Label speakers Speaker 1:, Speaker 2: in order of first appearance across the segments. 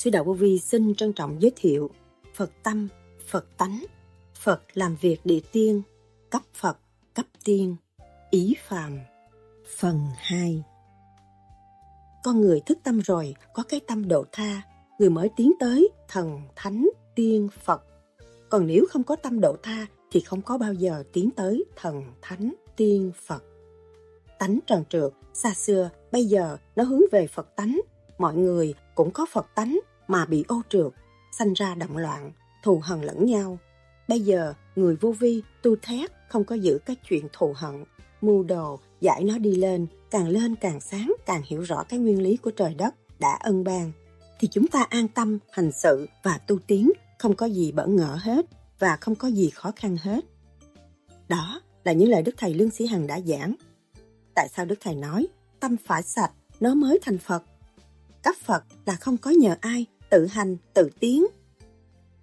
Speaker 1: Sư Đạo Vô Vi xin trân trọng giới thiệu Phật tâm, Phật tánh, Phật làm việc địa tiên, cấp Phật, cấp tiên, ý phàm. Phần 2 Con người thức tâm rồi, có cái tâm độ tha, người mới tiến tới thần, thánh, tiên, Phật. Còn nếu không có tâm độ tha thì không có bao giờ tiến tới thần, thánh, tiên, Phật. Tánh trần trượt, xa xưa, bây giờ nó hướng về Phật tánh. Mọi người cũng có Phật tánh mà bị ô trượt, sanh ra động loạn, thù hận lẫn nhau. Bây giờ, người vô vi, tu thét, không có giữ cái chuyện thù hận, mưu đồ, giải nó đi lên, càng lên càng sáng, càng hiểu rõ cái nguyên lý của trời đất đã ân ban, thì chúng ta an tâm hành sự và tu tiến, không có gì bỡ ngỡ hết và không có gì khó khăn hết. Đó là những lời Đức Thầy Lương Sĩ Hằng đã giảng. Tại sao Đức Thầy nói, tâm phải sạch, nó mới thành Phật. Cấp Phật là không có nhờ ai, tự hành, tự tiến.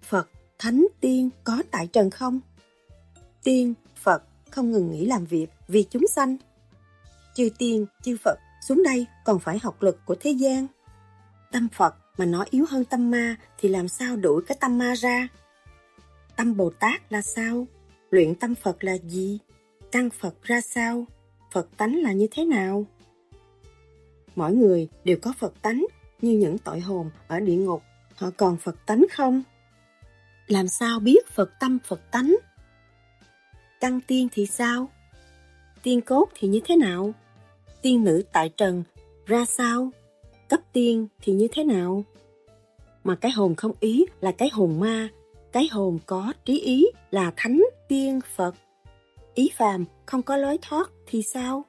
Speaker 1: Phật, Thánh, Tiên có tại trần không? Tiên, Phật không ngừng nghỉ làm việc vì chúng sanh. Chư Tiên, chư Phật xuống đây còn phải học lực của thế gian. Tâm Phật mà nó yếu hơn tâm ma thì làm sao đuổi cái tâm ma ra? Tâm Bồ Tát là sao? Luyện tâm Phật là gì? Căn Phật ra sao? Phật tánh là như thế nào? Mỗi người đều có Phật tánh như những tội hồn ở địa ngục. Họ còn Phật tánh không? Làm sao biết Phật tâm Phật tánh? Căn tiên thì sao? Tiên cốt thì như thế nào? Tiên nữ tại trần ra sao? Cấp tiên thì như thế nào? Mà cái hồn không ý là cái hồn ma, cái hồn có trí ý là thánh tiên Phật. Ý phàm không có lối thoát thì sao?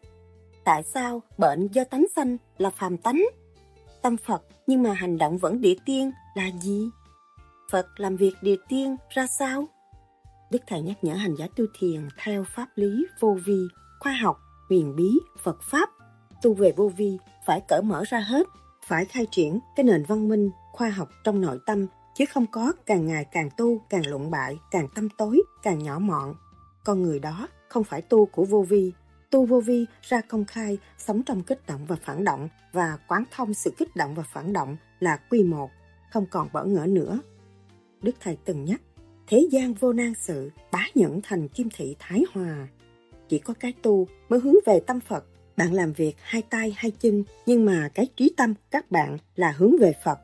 Speaker 1: Tại sao bệnh do tánh sanh là phàm tánh? Tâm Phật nhưng mà hành động vẫn địa tiên là gì? Phật làm việc địa tiên ra sao? Đức Thầy nhắc nhở hành giả tu thiền theo pháp lý vô vi, khoa học, huyền bí, Phật Pháp. Tu về vô vi phải cởi mở ra hết, phải khai triển cái nền văn minh, khoa học trong nội tâm, chứ không có càng ngày càng tu, càng lụng bại, càng tâm tối, càng nhỏ mọn. Con người đó không phải tu của vô vi, tu vô vi ra công khai, sống trong kích động và phản động và quán thông sự kích động và phản động là quy một, không còn bỡ ngỡ nữa. Đức Thầy từng nhắc, thế gian vô nan sự, bá nhẫn thành kim thị thái hòa. Chỉ có cái tu mới hướng về tâm Phật. Bạn làm việc hai tay hai chân, nhưng mà cái trí tâm các bạn là hướng về Phật.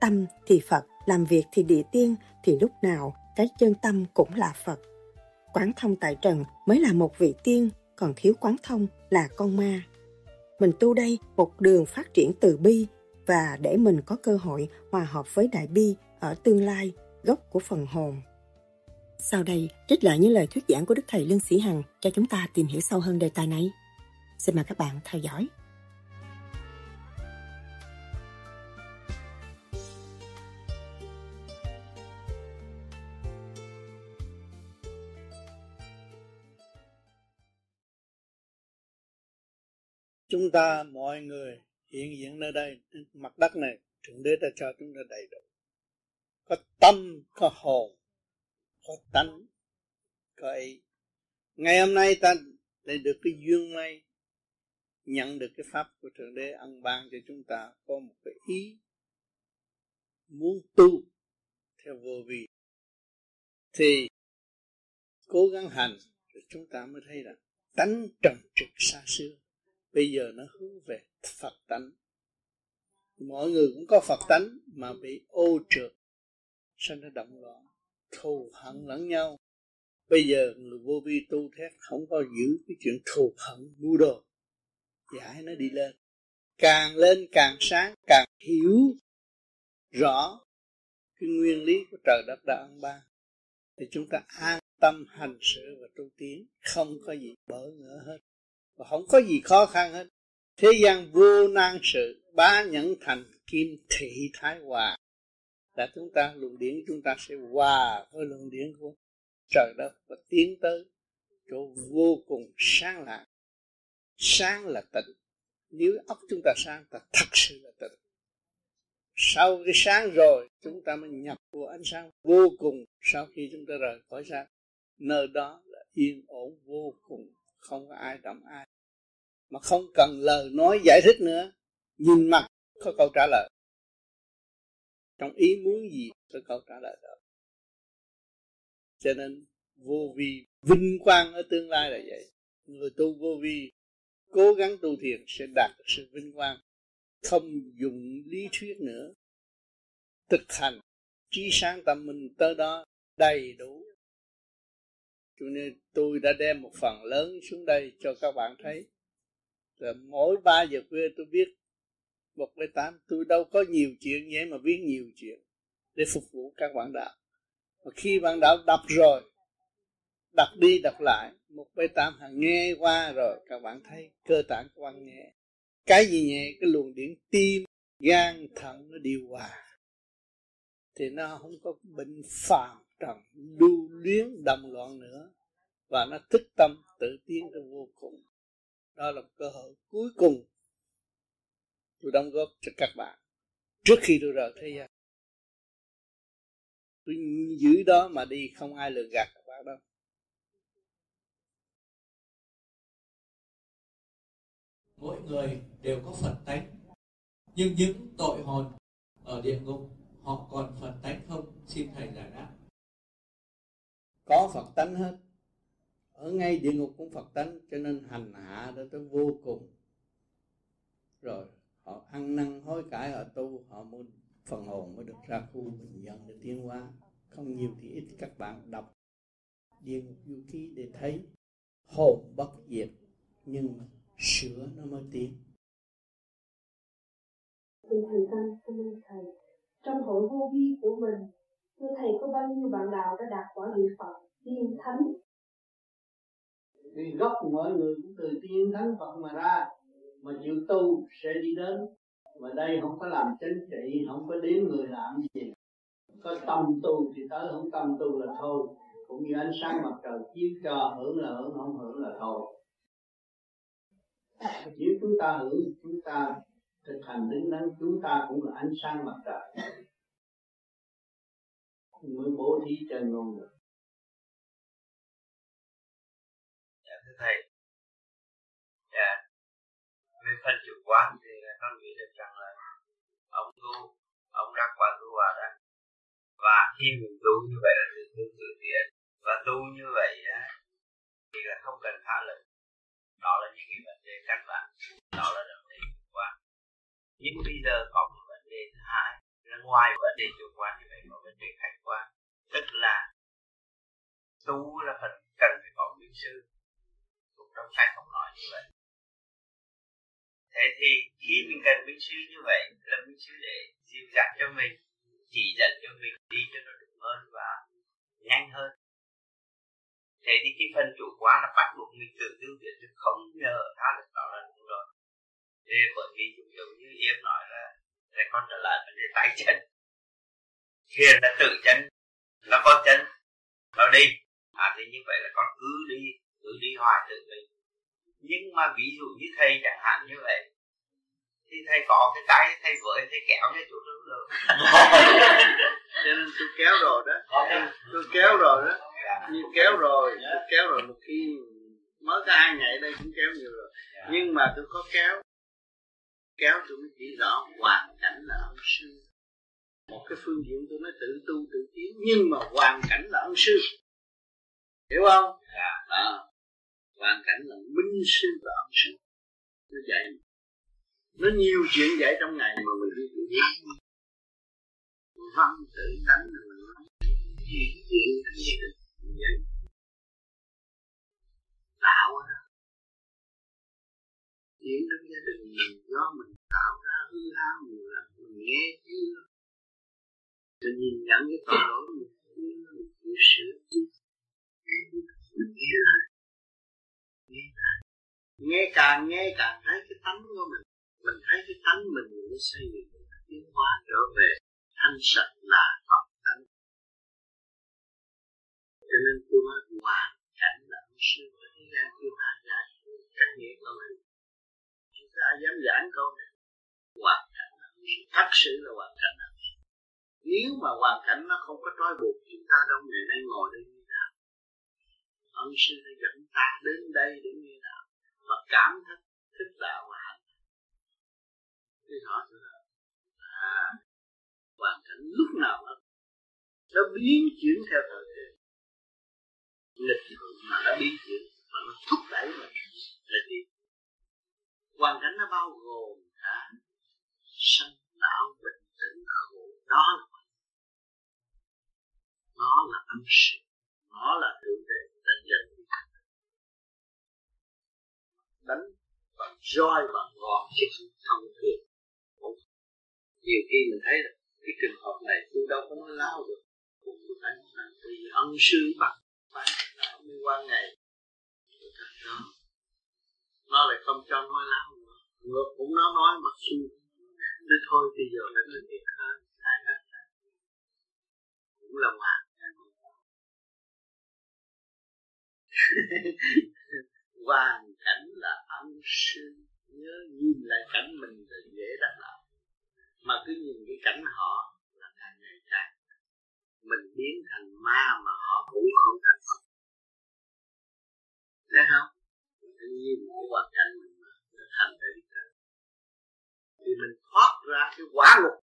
Speaker 1: Tâm thì Phật, làm việc thì địa tiên, thì lúc nào cái chân tâm cũng là Phật. Quán thông tại trần mới là một vị tiên, còn thiếu quán thông là con ma. Mình tu đây một đường phát triển từ bi và để mình có cơ hội hòa hợp với đại bi ở tương lai, gốc của phần hồn. Sau đây, trích lại những lời thuyết giảng của Đức Thầy Lương Sĩ Hằng cho chúng ta tìm hiểu sâu hơn đề tài này. Xin mời các bạn theo dõi.
Speaker 2: chúng ta mọi người hiện diện nơi đây, mặt đất này, thượng đế đã cho chúng ta đầy đủ. Có tâm, có hồn, có tánh, có ý. Ngày hôm nay ta để được cái duyên may nhận được cái pháp của thượng đế ân ban cho chúng ta có một cái ý muốn tu theo vô vi. Thì cố gắng hành thì chúng ta mới thấy rằng tánh trần trực xa xưa bây giờ nó hướng về Phật tánh. Mọi người cũng có Phật tánh mà bị ô trượt sanh nó động loạn, thù hận lẫn nhau. Bây giờ người vô vi tu thét, không có giữ cái chuyện thù hận mua đồ. Giải nó đi lên. Càng lên càng sáng, càng hiểu rõ cái nguyên lý của trời đất đã ăn ban thì chúng ta an tâm hành sự và tu tiến, không có gì bỡ ngỡ hết và không có gì khó khăn hết. Thế gian vô nan sự, bá nhẫn thành kim thị thái hòa. Là chúng ta luồng điển, chúng ta sẽ hòa với luồng điển của trời đất và tiến tới chỗ vô cùng sáng lạng sáng là tịnh. Nếu óc chúng ta sáng, ta thật sự là tịnh. Sau cái sáng rồi, chúng ta mới nhập vào ánh sáng vô cùng sau khi chúng ta rời khỏi sáng. Nơi đó là yên ổn vô cùng không có ai động ai. Mà không cần lời nói giải thích nữa. Nhìn mặt, có câu trả lời. Trong ý muốn gì, có câu trả lời đó. Cho nên, vô vi vinh quang ở tương lai là vậy. Người tu vô vi, cố gắng tu thiền sẽ đạt được sự vinh quang. Không dùng lý thuyết nữa. Thực hành, trí sáng tâm mình tới đó đầy đủ cho nên tôi đã đem một phần lớn xuống đây cho các bạn thấy. Rồi mỗi ba giờ khuya tôi biết một bài tám tôi đâu có nhiều chuyện vậy mà biết nhiều chuyện để phục vụ các bạn đạo. Mà khi bạn đạo đọc rồi, đọc đi đọc lại, một bài tám hàng nghe qua rồi, các bạn thấy cơ bản của bạn nhẹ. Cái gì nhẹ? Cái luồng điện tim, gan, thận nó điều hòa. Thì nó không có bệnh phàm trần lưu luyến đầm loạn nữa, và nó thức tâm tự tiến trong vô cùng. Đó là cơ hội cuối cùng tôi đóng góp cho các bạn trước khi tôi rời thế gian. Tôi giữ đó mà đi, không ai lừa gạt các bạn đâu.
Speaker 3: Mỗi người đều có phần tánh, nhưng những tội hồn ở địa ngục, họ còn phần tánh không? Xin thầy giải đáp
Speaker 2: có phật tánh hết. Ở ngay địa ngục cũng phật tánh cho nên hành hạ đó tới vô cùng. Rồi họ ăn năn hối cải họ tu họ mới phần hồn mới được ra khu bình dân để tiến hóa. Không nhiều thì ít các bạn đọc địa ngục du ký để thấy hồn bất diệt nhưng sửa nó mới tiến.
Speaker 4: Thành tâm cảm ơn thầy. Trong hội vô vi của mình, thưa thầy có bao nhiêu bạn đạo đã đạt quả địa Phật, tiên thánh?
Speaker 5: Vì gốc mọi người cũng từ tiên thánh Phật mà ra, mà chịu tu sẽ đi đến. Mà đây không có làm chính trị, không có đến người làm gì. Có tâm tu thì tới, không tâm tu là thôi. Cũng như ánh sáng mặt trời chiếu cho hưởng là hưởng, không hưởng là thôi nếu chúng ta hưởng chúng ta thực hành đứng đắn chúng ta cũng là ánh sáng mặt trời mới bố thí cho ngôn được.
Speaker 6: Dạ thưa thầy. Dạ về phần chủ quan thì con nghĩ được rằng là ông tu, ông đã qua tu hòa đó. Và khi mình tu như vậy là tự thương tự thiện. Và tu như vậy á, thì là không cần thả lực đó là những cái vấn đề căn bản. Đó là vấn đề chủ quan nhưng bây giờ có một vấn đề thứ hai ra ngoài vấn đề chủ quan như vậy có vấn đề khách quan. Tức là tu là phần cần phải có minh sư. Cũng trong sách không nói như vậy. Thế thì khi mình cần minh sư như vậy là minh sư để dìu dắt cho mình, chỉ dẫn cho mình, đi cho nó đúng hơn và nhanh hơn. Thế thì cái phần chủ quan là bắt buộc mình tự tiêu diệt chứ không nhờ tha lực đó là đúng rồi. Thế bởi vì dụ dụ như em nói là là con trở lại vấn đề tay chân. Thiền là tự chân nó có chân. Nó đi à thì như vậy là con cứ đi cứ đi hoài tự mình. Nhưng mà ví dụ như thầy chẳng hạn như vậy thì thầy có cái cái thầy với thầy kéo cho chỗ đó được
Speaker 5: cho nên tôi kéo rồi đó. Tôi kéo rồi đó. Như kéo rồi tôi kéo rồi một khi mới có hai ngày đây cũng kéo nhiều rồi. Nhưng mà tôi có kéo kéo tôi mới chỉ rõ hoàn cảnh là ân sư. Một cái phương diện tôi nói tự tu tự tiến nhưng mà hoàn cảnh là ân sư. Hiểu không? Đó. Hoàn cảnh là minh sư và ân sư. Nó dạy. Nó nhiều chuyện dạy trong ngày mà mình đi tự lắng văn tự tánh là mình chuyện chuyện gì vậy tạo ra. Chuyện trong gia đình mình do mình tạo ra hư hao nhiều lần, mình nghe chưa? Mình nhìn nhận cái tội lỗi mình chưa? mình chịu sửa chứ. Mình nghe lại. Nghe lại. Nghe càng nghe càng thấy cái tánh của mình. Mình thấy cái tánh mình nó xây dựng mình tiến hóa trở về thanh sạch là Phật tánh. Cho nên tôi nói, hoàn cảnh là ông sư của thế gian chưa hạ giải cách nghĩa của mình ai dám giảng câu này. Hoàn cảnh là ông thật sự là hoàn cảnh là nếu mà hoàn cảnh nó không có trói buộc chúng ta đâu ngày nay ngồi đây như nào? Ân sư đã dẫn ta đến đây để như nào? Và cảm thức thức đạo và hành thì họ là à, hoàn cảnh nó biến chuyển theo thời thế lịch mà nó biến chuyển mà nó thúc đẩy mình là gì? Hoàn cảnh nó bao gồm cả sanh lão bệnh tử khổ. Đó là nó là âm sự. Nó là thượng đế. Đang dẫn đánh bằng roi bằng ngọt chứ không thông thường. Nhiều khi mình thấy là cái trường hợp này tôi đâu có nói láo được. Cũng tôi thấy là vì ân sư bằng phải mới qua ngày. Đó nó lại không cho nói láo nữa. Ngược cũng nó nói mà xu nên thôi, bây giờ phải nói thiệt hơn lại hết cũng là hòa hoàn cảnh là âm sư nhớ nhìn lại cảnh mình là dễ đắc đạo mà cứ nhìn cái cảnh họ là càng ngày càng mình biến thành ma mà họ cũng không thành Phật. Thấy không? Mình nhìn cái hoàn cảnh mình mà thành để đi tới thì mình thoát ra cái quả ngục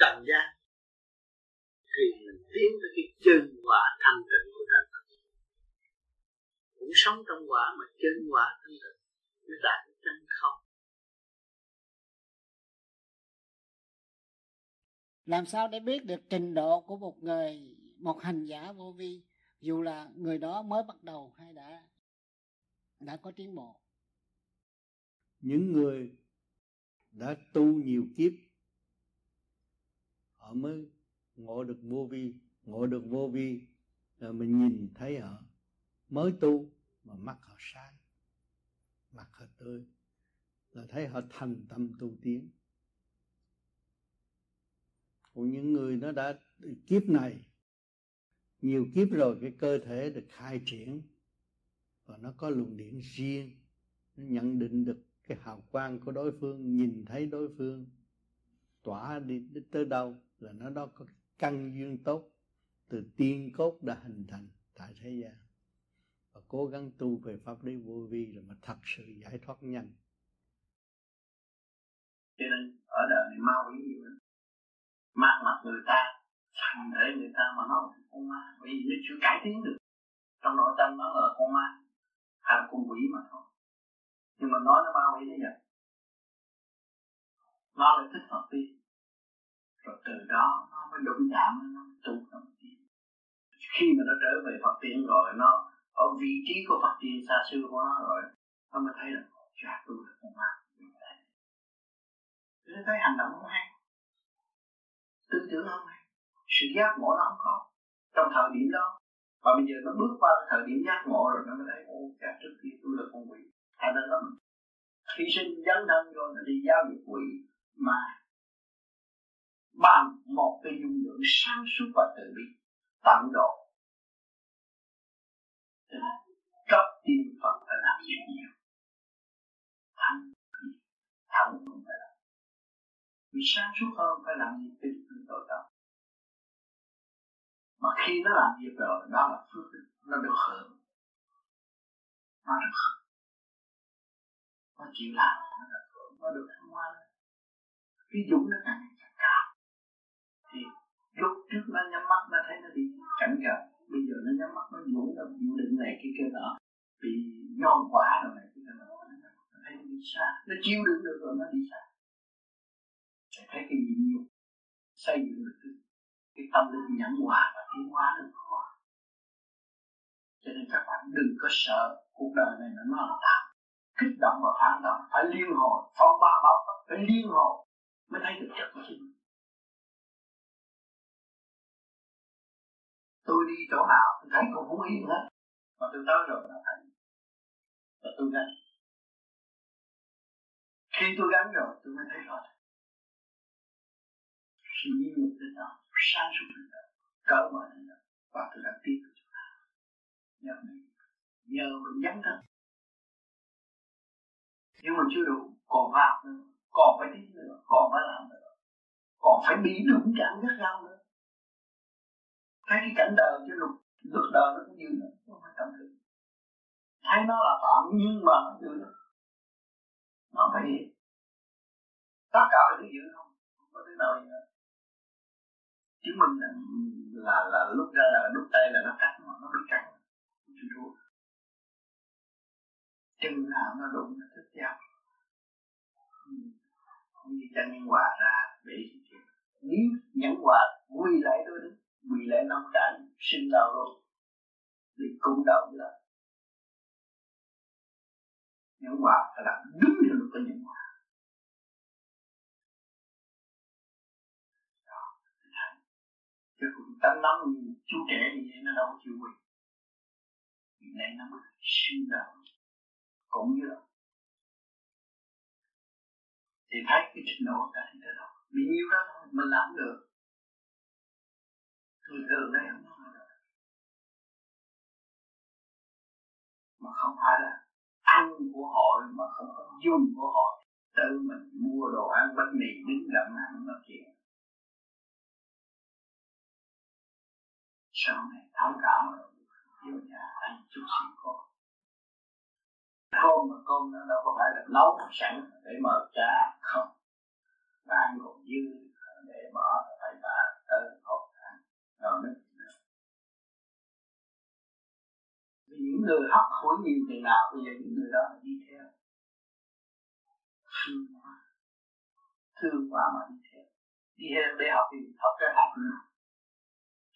Speaker 5: trần gian. Thì mình tiến tới cái chân hòa thanh tịnh của trời Phật. Cũng sống trong quả mà chân quả thanh tịnh mới đạt chân không.
Speaker 7: Làm sao để biết được trình độ của một người, một hành giả vô vi, dù là người đó mới bắt đầu hay đã đã có tiến bộ.
Speaker 8: Những người đã tu nhiều kiếp, họ mới ngộ được vô vi, ngộ được vô vi. Rồi mình nhìn thấy họ mới tu mà mắt họ sáng mặt họ tươi. Là thấy họ thành tâm tu tiến. Của những người nó đã, kiếp này, nhiều kiếp rồi cái cơ thể được khai triển và nó có luồng điện riêng. Nó nhận định được cái hào quang của đối phương, nhìn thấy đối phương, tỏa đi tới đâu là nó đó có căn duyên tốt. Từ tiên cốt đã hình thành tại thế gian. Và cố gắng tu về pháp lý vô vi là mà thật sự giải thoát nhanh.
Speaker 5: Cho nên ở đời này mau ý nhiều lắm. Mát mặt người ta thành để người ta mà nói là con ma. Bởi vì nó chưa cải tiến được. Trong nội tâm nó là con ma hay là con quỷ mà thôi. Nhưng mà nói nó ma quỷ thế vậy nó lại thích Phật đi. Rồi từ đó nó mới đụng chạm, nó mới tu nó mới tiến. Khi mà nó trở về Phật tiên rồi, nó ở vị trí của Phật tiên xa xưa của nó rồi, nó mới thấy là cha tu là con ma nó thấy hành động không hay. Tư tưởng không hay. Sự giác ngộ nó không có trong thời điểm đó và bây giờ nó bước qua thời điểm giác ngộ rồi, nó mới thấy ô cha trước kia tôi là con quỷ. Hay là nó hy sinh dấn thân rồi nó đi giao dịch quỷ mà bằng một cái dung lượng sáng suốt và tự bi, tận độ. Cấp tin Phật phải làm gì nhiều. Thanh thanh cũng phải làm vì sáng suốt hơn phải làm gì tin tưởng tội tâm mà khi nó làm việc rồi đó là phước. Nó được hưởng. Nó được hưởng. Nó chịu làm nó được hưởng nó được thăng hoa cái dũng nó càng ngày càng cao. Thì lúc trước nó nhắm mắt nó thấy nó đi cảnh gần. Bây giờ nó nhắm mắt nó dũng nó chịu định này cái kia nọ. Bị nhon quá rồi này cái kia nọ. Nó thấy nó đi xa. Nó chịu đựng được rồi nó đi xa. Sẽ thấy cái nhịn nhục xây dựng được cái, cái tâm linh nhẫn hòa và tiến hóa được hòa cho nên các bạn đừng có sợ cuộc đời này nó là tạm. Kích động và phản động phải liên hồi phong ba bảo phải liên hồi mới thấy được chất của chính mình. Tôi đi chỗ nào tôi thấy cũng không yên hết. Mà tôi tới rồi là thấy. Và tôi gắn khi tôi gắn rồi tôi mới thấy rồi, sự nhiên một đến đó sáng suốt hơn nữa cởi mở hơn nữa và tôi đã tiến được chúng ta, nhờ mình nhờ mình nhắn thân nhưng mà chưa đủ còn làm nữa còn phải đi nữa còn phải làm nữa còn phải bị đụng chạm gắt gao nữa thấy cái cảnh đời chứ lục lục đời nó cũng như nữa không phải tâm thức thấy nó là phạm nhưng mà nó như nữa nó phải gì, tất cả là thứ dữ không? Không có thứ nào gì nữa chứng minh là là là lúc ra là lúc tay là nó cắt nó nó bị cắt. Chưa chú chừng nào nó đụng, nó thức giác ừ. không như chân nhân hòa ra để nếu nhẫn hòa quy lại tôi đi quy lại năm cảnh sinh đầu luôn. Thì cũng đầu là nhẫn hòa phải làm đúng theo luật của nhẫn hòa. Chứ tâm nóng chú trẻ như vậy nó đâu có chịu quỳ. Vì này nó mới suy đạo cũng như là thì thấy cái trình độ đã thì đó. Vì nhiêu đó thôi mình làm được. Người thường đây không nói được. Mà không phải là ăn của họ, mà không có dùng của họ. Tự mình mua đồ ăn bánh mì, đứng gặm ăn nó chuyện sau này tham cảm rồi vô nhà ăn chút xíu con cơm mà con nó đâu có phải là nấu sẵn để mở cha không bạn còn dư để mở phải bà tới học ăn rồi nó những người hấp hối nhiều thì nào bây giờ những người đó đi theo thương quá thương quá mà đi theo đi theo để học thì học cái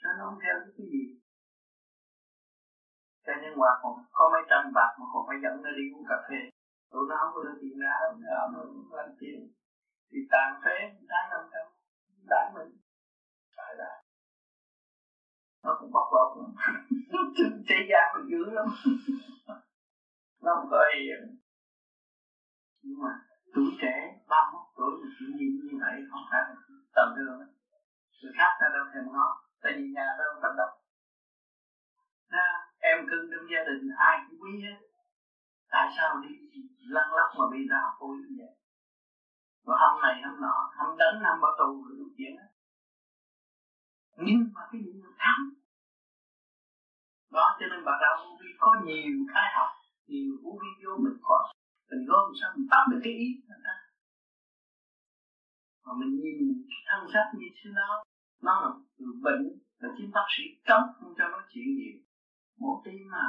Speaker 5: học nó không theo cái gì? Cho nên ngoài còn có mấy trăm bạc mà còn phải dẫn nó đi uống cà phê. Tụi nó không có được tiền ra đâu nữa mà làm tiền. Thì tàn phế tháng năm trăm đãi mình. Phải là. Nó cũng bóc lột lắm thế gian mình dữ lắm. Nó không có gì nhưng mà tuổi trẻ, ba mốt tuổi mà chịu nhìn như vậy, không phải tầm thường. Người khác ta đâu thèm nó tại vì nhà đâu độc Nha, em cưng trong gia đình ai cũng quý hết. Tại sao đi lăn lóc mà bị đá ôi như vậy? Và hôm này hôm nọ hôm đánh năm bảo tù rồi đủ chuyện đó. nhưng mà cái gì người thắng đó cho nên bà đạo vô vi có nhiều khai học nhiều vô vi vô mình có. Mình gom sao mình tắt được cái ý người ta. Mà mình nhìn cái thân xác như thế đó nó là bệnh là chính bác sĩ cấm không cho nó chuyện nhiều mỗi tim mà.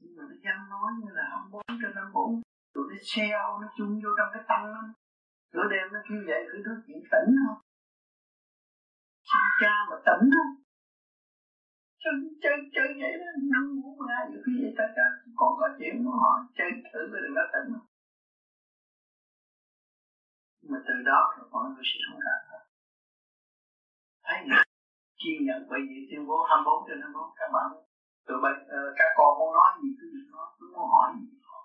Speaker 5: Nhưng mà nó dám nói như là không bốn trên năm bốn tụi nó xeo, nó chung vô trong cái tăng nó. Nửa đêm nó kêu vậy cứ nói chuyện tỉnh không? Xin cha mà tỉnh không? Chơi chơi chơi vậy đó. Năm bốn ra nhiều khi vậy ta cha con có chuyện của hỏi chơi thử với đừng có tỉnh. không mà từ đó rồi mọi người sẽ thông cảm. Thấy nhỉ chi nhận bởi vì tuyên bố 24 trên 24 các bạn tụi bay uh, các con muốn nói gì cứ việc nói cứ muốn hỏi gì hỏi.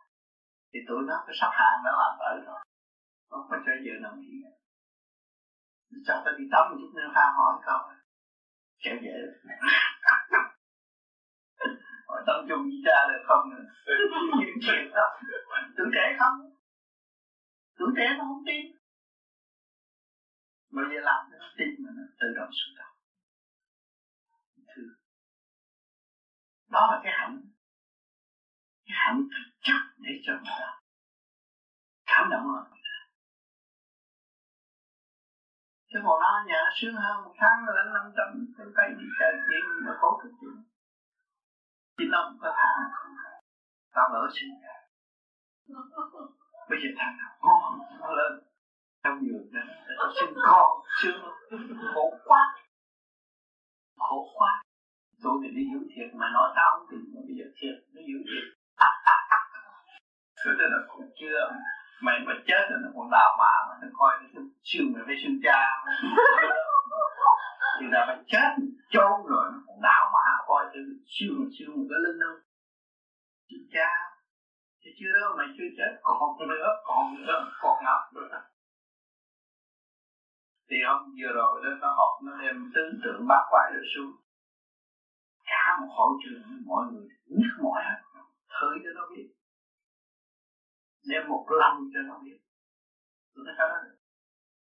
Speaker 5: Thì tụi nó cứ sắp hàng nó làm tới rồi không có chơi giờ nào nghỉ cho ta đi tắm một chút nữa pha hỏi câu kẹo dễ hỏi tâm chung với cha được không nữa? Chuyện đó. Tuổi trẻ không? Tuổi trẻ nó không tin mà giờ làm nó tin mà nó tự động xuống đầu đó là cái hạnh. Cái hạnh thực chất để cho người ta cảm động rồi chứ còn nó nhà nó sướng hơn một tháng là lãnh năm trăm cái tay đi chơi chuyện mà khổ cực chuyện. Chứ nó cũng có. Thả tao lỡ sinh ra. Bây giờ thằng nào ngon, nó lên trong giường đó tôi sinh con chưa khổ quá. Khổ quá. Tôi thì đi giữ thiệt mà nói tao không tìm mà bây giờ thiệt nó giữ thiệt. Tôi đó là cũng chưa, mày mà chết rồi nó còn đào mã mà nó coi nó siêu mày với sinh cha. Thì là mày chết chôn rồi nó còn đào mã coi cái mà siêu một cái linh đâu sinh cha. Thì chưa đâu, mày chưa chết. Còn nữa còn nữa, còn ngập nữa thì hôm vừa rồi đó, nó học nó đem tướng tượng bát quái rồi xuống. Cả một hội trường, mọi người nhức mỏi hết. Thử cho nó biết. Đem một lòng cho nó biết. Tôi nói, cái đó được.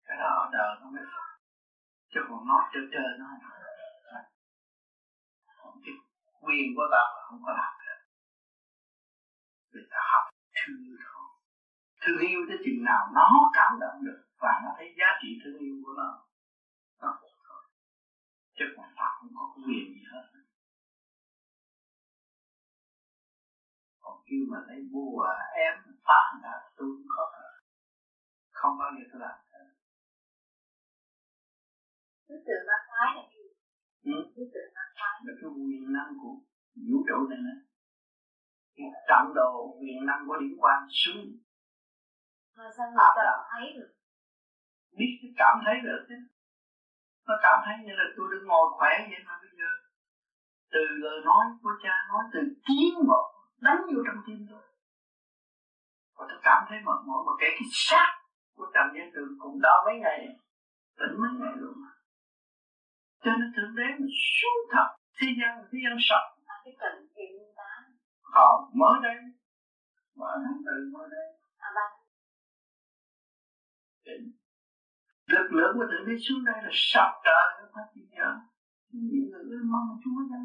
Speaker 5: Cái đó ở đời nó mới phải chứ còn nói chơi chơi nó không cái quyền của ta là không có làm được. Vì ta học thương thôi. Thương yêu tới chừng nào nó cảm động được và nó thấy giá trị thương yêu của nó nó chứ còn Phật không có quyền gì hết. Còn kêu mà lấy bùa em phá là tôi cũng có không bao giờ tôi làm
Speaker 9: thứ tự bát phái là gì?
Speaker 5: Ừ?
Speaker 9: thứ tự bát phái
Speaker 5: là cái quyền năng của vũ trụ này nè. Cái trọng độ quyền năng của điển quang xuống
Speaker 9: mà sao người ta thấy được
Speaker 5: biết cái cảm thấy được chứ nó cảm thấy như là tôi đang ngồi khỏe vậy mà bây giờ. Từ lời nói của cha nói từ tiếng một đánh vô trong tim tôi. Và tôi cảm thấy mệt mỏi mà kể cái xác của trần nhân tường cũng đau mấy ngày tỉnh mấy ngày luôn cho nên thượng đế mình xuống thật. Thế gian thế gian
Speaker 9: à, cái cận chuyện ta.
Speaker 5: Không mở đây. Mở tháng từ mở đây.
Speaker 9: À ba
Speaker 5: lực lượng của thượng đế xuống đây là sập trời, nó phải bây nhớ những người ơi mong chúa ra.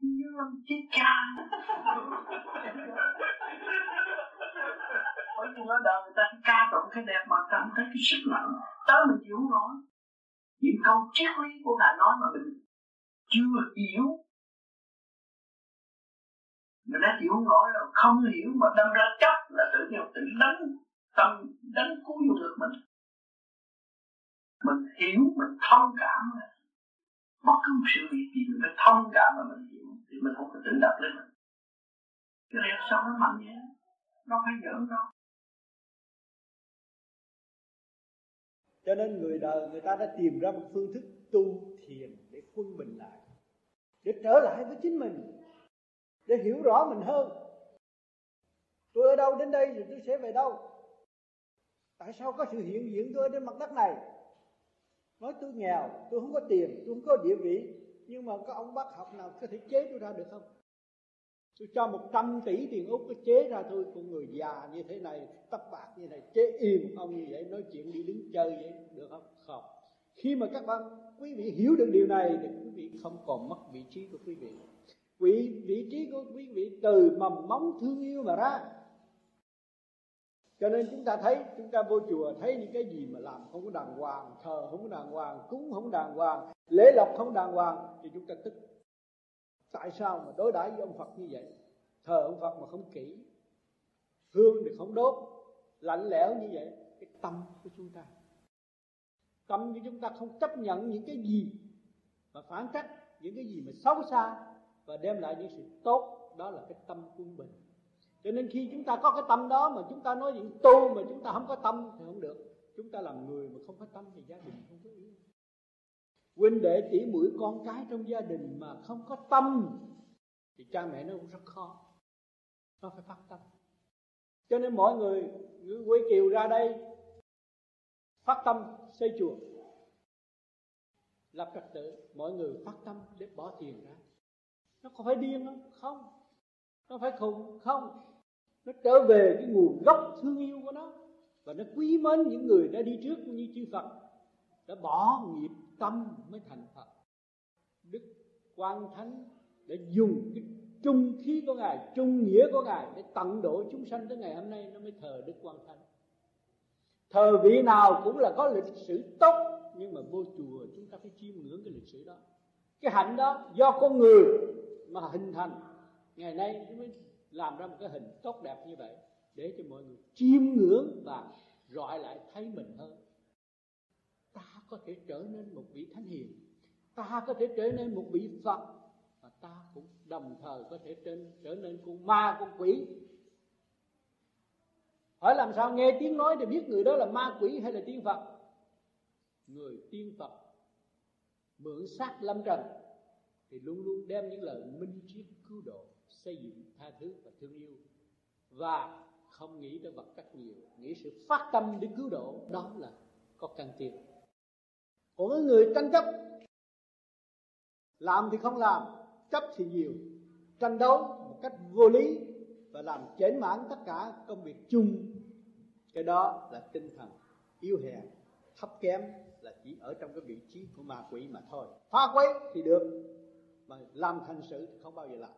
Speaker 5: Như làm chết cha. Bởi vì ở đời người ta ca tụng cái đẹp mà cảm thấy cái sức mạnh. Tới mình chịu nói. Những câu triết lý của ngài nói mà mình chưa hiểu. Mình đã chịu nói nổi rồi. Không hiểu mà đâm ra chấp là tự nhiên tự đánh tâm, đánh cú vô được mình mình hiểu mình thông cảm là bất cứ một sự việc gì mình phải thông cảm mà mình hiểu, thì mình không có tự đặt lên mình. Cái này sao nó mạnh vậy nó phải giỡn đâu
Speaker 2: cho nên người đời, người ta đã tìm ra một phương thức tu thiền để quân bình lại, để trở lại với chính mình, để hiểu rõ mình hơn. Tôi ở đâu đến đây rồi tôi sẽ về đâu? Tại sao có sự hiện diện tôi ở trên mặt đất này? Nói tôi nghèo, tôi không có tiền, tôi không có địa vị, nhưng mà có ông bác học nào có thể chế tôi ra được không? Tôi cho một trăm tỷ tiền úc có chế ra thôi, con người già như thế này, tóc bạc như này, chế im ông như vậy, nói chuyện đi đứng chơi vậy, được không? Không. Khi mà các bạn, quý vị hiểu được điều này thì quý vị không còn mất vị trí của quý vị. Vị vị trí của quý vị từ mầm móng thương yêu mà ra cho nên chúng ta thấy, chúng ta vô chùa thấy những cái gì mà làm không có đàng hoàng, thờ không có đàng hoàng, cúng không đàng hoàng, lễ lộc không đàng hoàng, thì chúng ta tức. Tại sao mà đối đãi với ông Phật như vậy? Thờ ông Phật mà không kỹ, hương thì không đốt, lạnh lẽo như vậy, cái tâm của chúng ta. Tâm của chúng ta không chấp nhận những cái gì mà phản trách những cái gì mà xấu xa và đem lại những sự tốt. Đó là cái tâm quân bình cho nên khi chúng ta có cái tâm đó mà chúng ta nói chuyện tu mà chúng ta không có tâm thì không được. Chúng ta làm người mà không có tâm thì gia đình không có yêu huynh đệ tỷ muội con cái trong gia đình mà không có tâm thì cha mẹ nó cũng rất khó. Nó phải phát tâm. Cho nên mọi người người quê kiều ra đây, phát tâm xây chùa, lập trật tự. Mọi người phát tâm để bỏ tiền ra. Nó có phải điên không? Không. Nó phải khùng không? Nó trở về cái nguồn gốc thương yêu của nó. Và nó quý mến những người đã đi trước như chư Phật. Đã bỏ nghiệp tâm mới thành Phật. Đức Quan Thánh đã dùng cái trung khí của Ngài, trung nghĩa của Ngài để tận độ chúng sanh tới ngày hôm nay. Nó mới thờ Đức Quan Thánh. Thờ vị nào cũng là có lịch sử tốt, nhưng mà vô chùa chúng ta phải chiêm ngưỡng cái lịch sử đó. Cái hạnh đó do con người mà hình thành. Ngày nay mới làm ra một cái hình tốt đẹp như vậy để cho mọi người chiêm ngưỡng và gọi lại thấy mình hơn. Ta có thể trở nên một vị thánh hiền, ta có thể trở nên một vị phật, và ta cũng đồng thời có thể trên, trở nên con ma, con quỷ. Hỏi làm sao nghe tiếng nói để biết người đó là ma, quỷ hay là tiên phật? Người tiên phật mượn xác lâm trần thì luôn luôn đem những lời minh triết cứu độ xây dựng tha thứ và thương yêu. Và không nghĩ tới vật chất nhiều, nghĩ sự phát tâm để cứu độ, đó là có căn tiền. Còn cái người tranh chấp, làm thì không làm, chấp thì nhiều. Tranh đấu một cách vô lý và làm chến mãn tất cả công việc chung. Cái đó là tinh thần yếu hèn, thấp kém là chỉ ở trong cái vị trí của ma quỷ mà thôi. Phá quấy thì được, mà làm thành sự thì không bao giờ làm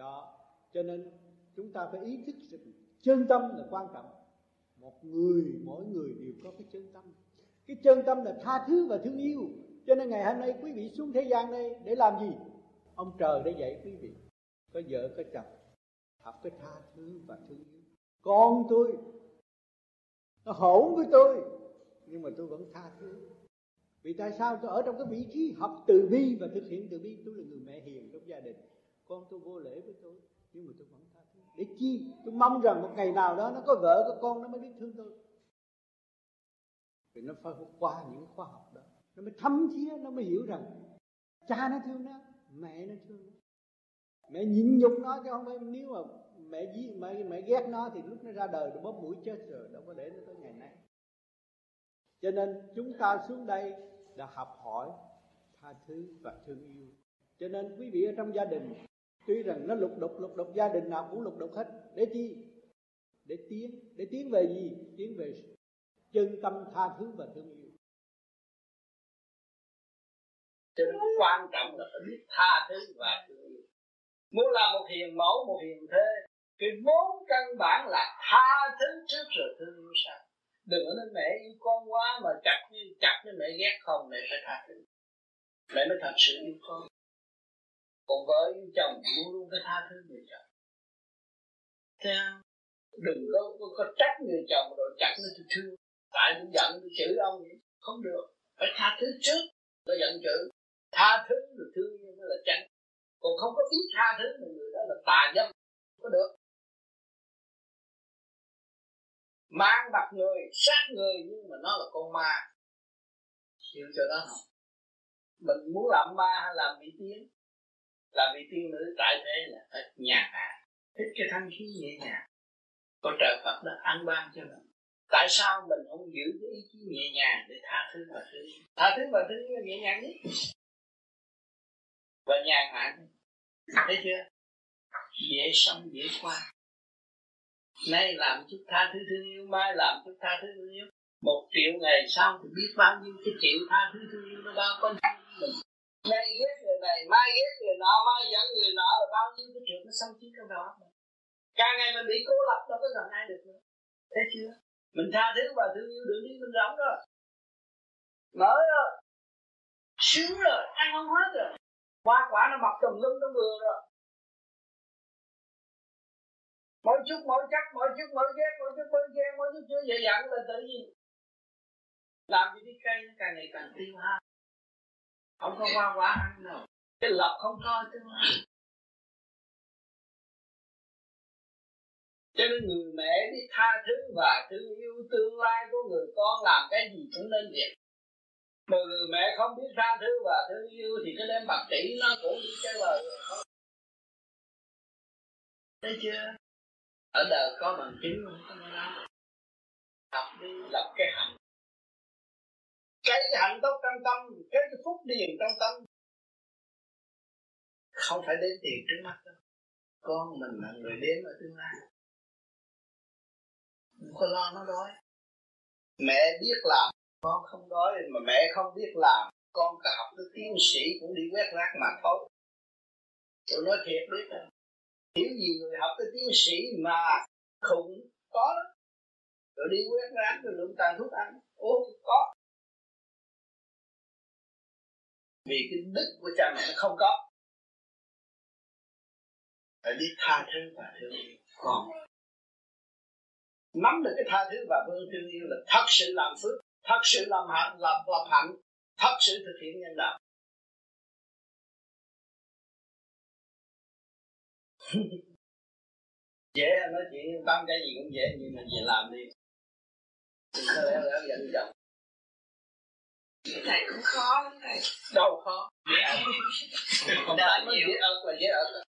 Speaker 2: đó. Cho nên chúng ta phải ý thức rằng chân tâm là quan trọng. Một người, mỗi người đều có cái chân tâm. Cái chân tâm là tha thứ và thương yêu. Cho nên ngày hôm nay quý vị xuống thế gian đây để làm gì? Ông trời để dạy quý vị, có vợ, có chồng, học cái tha thứ và thương yêu. Con tôi, nó hỗn với tôi, nhưng mà tôi vẫn tha thứ. Vì tại sao tôi ở trong cái vị trí học từ bi và thực hiện từ bi? Tôi là người mẹ hiền trong gia đình con tôi vô lễ với tôi, nhưng mà tôi vẫn tha thứ. Để chi? Tôi mong rằng một ngày nào đó nó có vợ, có con, nó mới biết thương tôi. Vì nó phải qua những khóa học đó. Nó mới thấm thía nó mới hiểu rằng cha nó thương nó, mẹ nó thương nó. Mẹ nhịn nhục nó, chứ không phải nếu mà mẹ dí mẹ mẹ ghét nó thì lúc nó ra đời nó bóp mũi chết rồi, đâu có để nó tới ngày nay. Cho nên chúng ta xuống đây là học hỏi, tha thứ và thương yêu. Cho nên quý vị ở trong gia đình tuy rằng nó lục đục lục đục, gia đình nào cũng lục đục hết. Để chi? Để tiến. Để tiến về gì? Tiến về chân tâm tha thứ và thương yêu.
Speaker 5: Cho nên quan trọng là phải biết tha thứ và thương yêu. Muốn làm một hiền mẫu, một hiền thế cái vốn căn bản là tha thứ trước rồi thương yêu sau. Đừng có nói mẹ yêu con quá mà chặt như chặt như mẹ ghét không, mẹ phải tha thứ. Mẹ mới thật sự yêu con còn vợ yêu chồng luôn luôn phải tha thứ người chồng. Thấy không? Đừng có, có, có trách người chồng rồi chặt nó tôi thương. Tại tôi giận tôi chửi ông không được. Phải tha thứ trước. Tôi giận chửi tha thứ rồi thương nhưng mới là tránh, còn không có biết tha thứ thì người đó là tà dâm. Có được. Mang mặt người sát người nhưng mà nó là con ma. Hiểu cho đó không? Mình muốn làm ma hay làm vị tiến là vị tiên nữ tại thế là phải nhàn hạ, thích cái thanh khí nhẹ nhàng. Có trời Phật đã ăn ban cho mình. Tại sao mình không giữ cái ý chí nhẹ nhàng để tha thứ và thương tha thứ và thương là nhẹ nhàng nhất và nhàn hạ thấy chưa? Dễ sống, dễ qua. Nay làm chút tha thứ thương yêu, mai làm chút tha thứ thương yêu. Một triệu ngày sau thì biết bao nhiêu cái triệu tha thứ thương yêu nó bao quanh mình nay ghét người này, mai ghét người nọ, mai giận người nọ, là bao nhiêu cái chuyện nó xâm chiếm trong đầu mình. Càng ngày mình bị cô lập, đâu có gần ai được nữa. Thấy chưa? Mình tha thứ và thương yêu đường đi, mình rộng rồi. Mở rồi. Sướng rồi, ăn không hết rồi. Hoa quả nó mọc tùm lum, nó vừa rồi. Mỗi chút, mỗi chắc, mỗi chút, mỗi ghét, mỗi chút, mỗi ghét mỗi chút chưa dễ dặn là tự nhiên. Làm gì cái cây nó càng ngày càng tiêu ha không có hoa quả ăn đâu. Cái lọc không có tương lai cho nên người mẹ đi tha thứ và thương yêu tương lai của người con làm cái gì cũng nên việc mà người mẹ không biết tha thứ và thương yêu thì cái đem bạc tỷ nó cũng đi chơi lời thấy chưa? Ở đời có bằng chứng, không có nói. Đâu đi, lập cái hạnh cái hạnh tốt trong tâm, cái phúc điền trong tâm. Không phải đến tiền trước mắt đâu. Con mình là người đến ở tương lai. Không có lo nó đói. Mẹ biết làm, con không đói. Mà mẹ không biết làm, con có học được tiến sĩ cũng đi quét rác mà thôi. Tôi nói thiệt biết rồi hiểu gì người học tới tiến sĩ mà khủng có đó rồi đi quét rác rồi lượm tàn thuốc ăn. Ô có vì cái đức của cha mẹ nó không có. Phải biết tha thứ và thương yêu con. Nắm được cái tha thứ và vương thương yêu là thật sự làm phước, thật sự làm hạnh làm làm hạnh, thật sự thực hiện nhân đạo. Dễ nói chuyện tâm cái gì cũng dễ, nhưng mà về làm đi. Có lẽ là giận. chồng
Speaker 10: thầy cũng khó lắm thầy
Speaker 5: đâu khó? Dễ ợt không phải nói dễ ợt là dễ ợt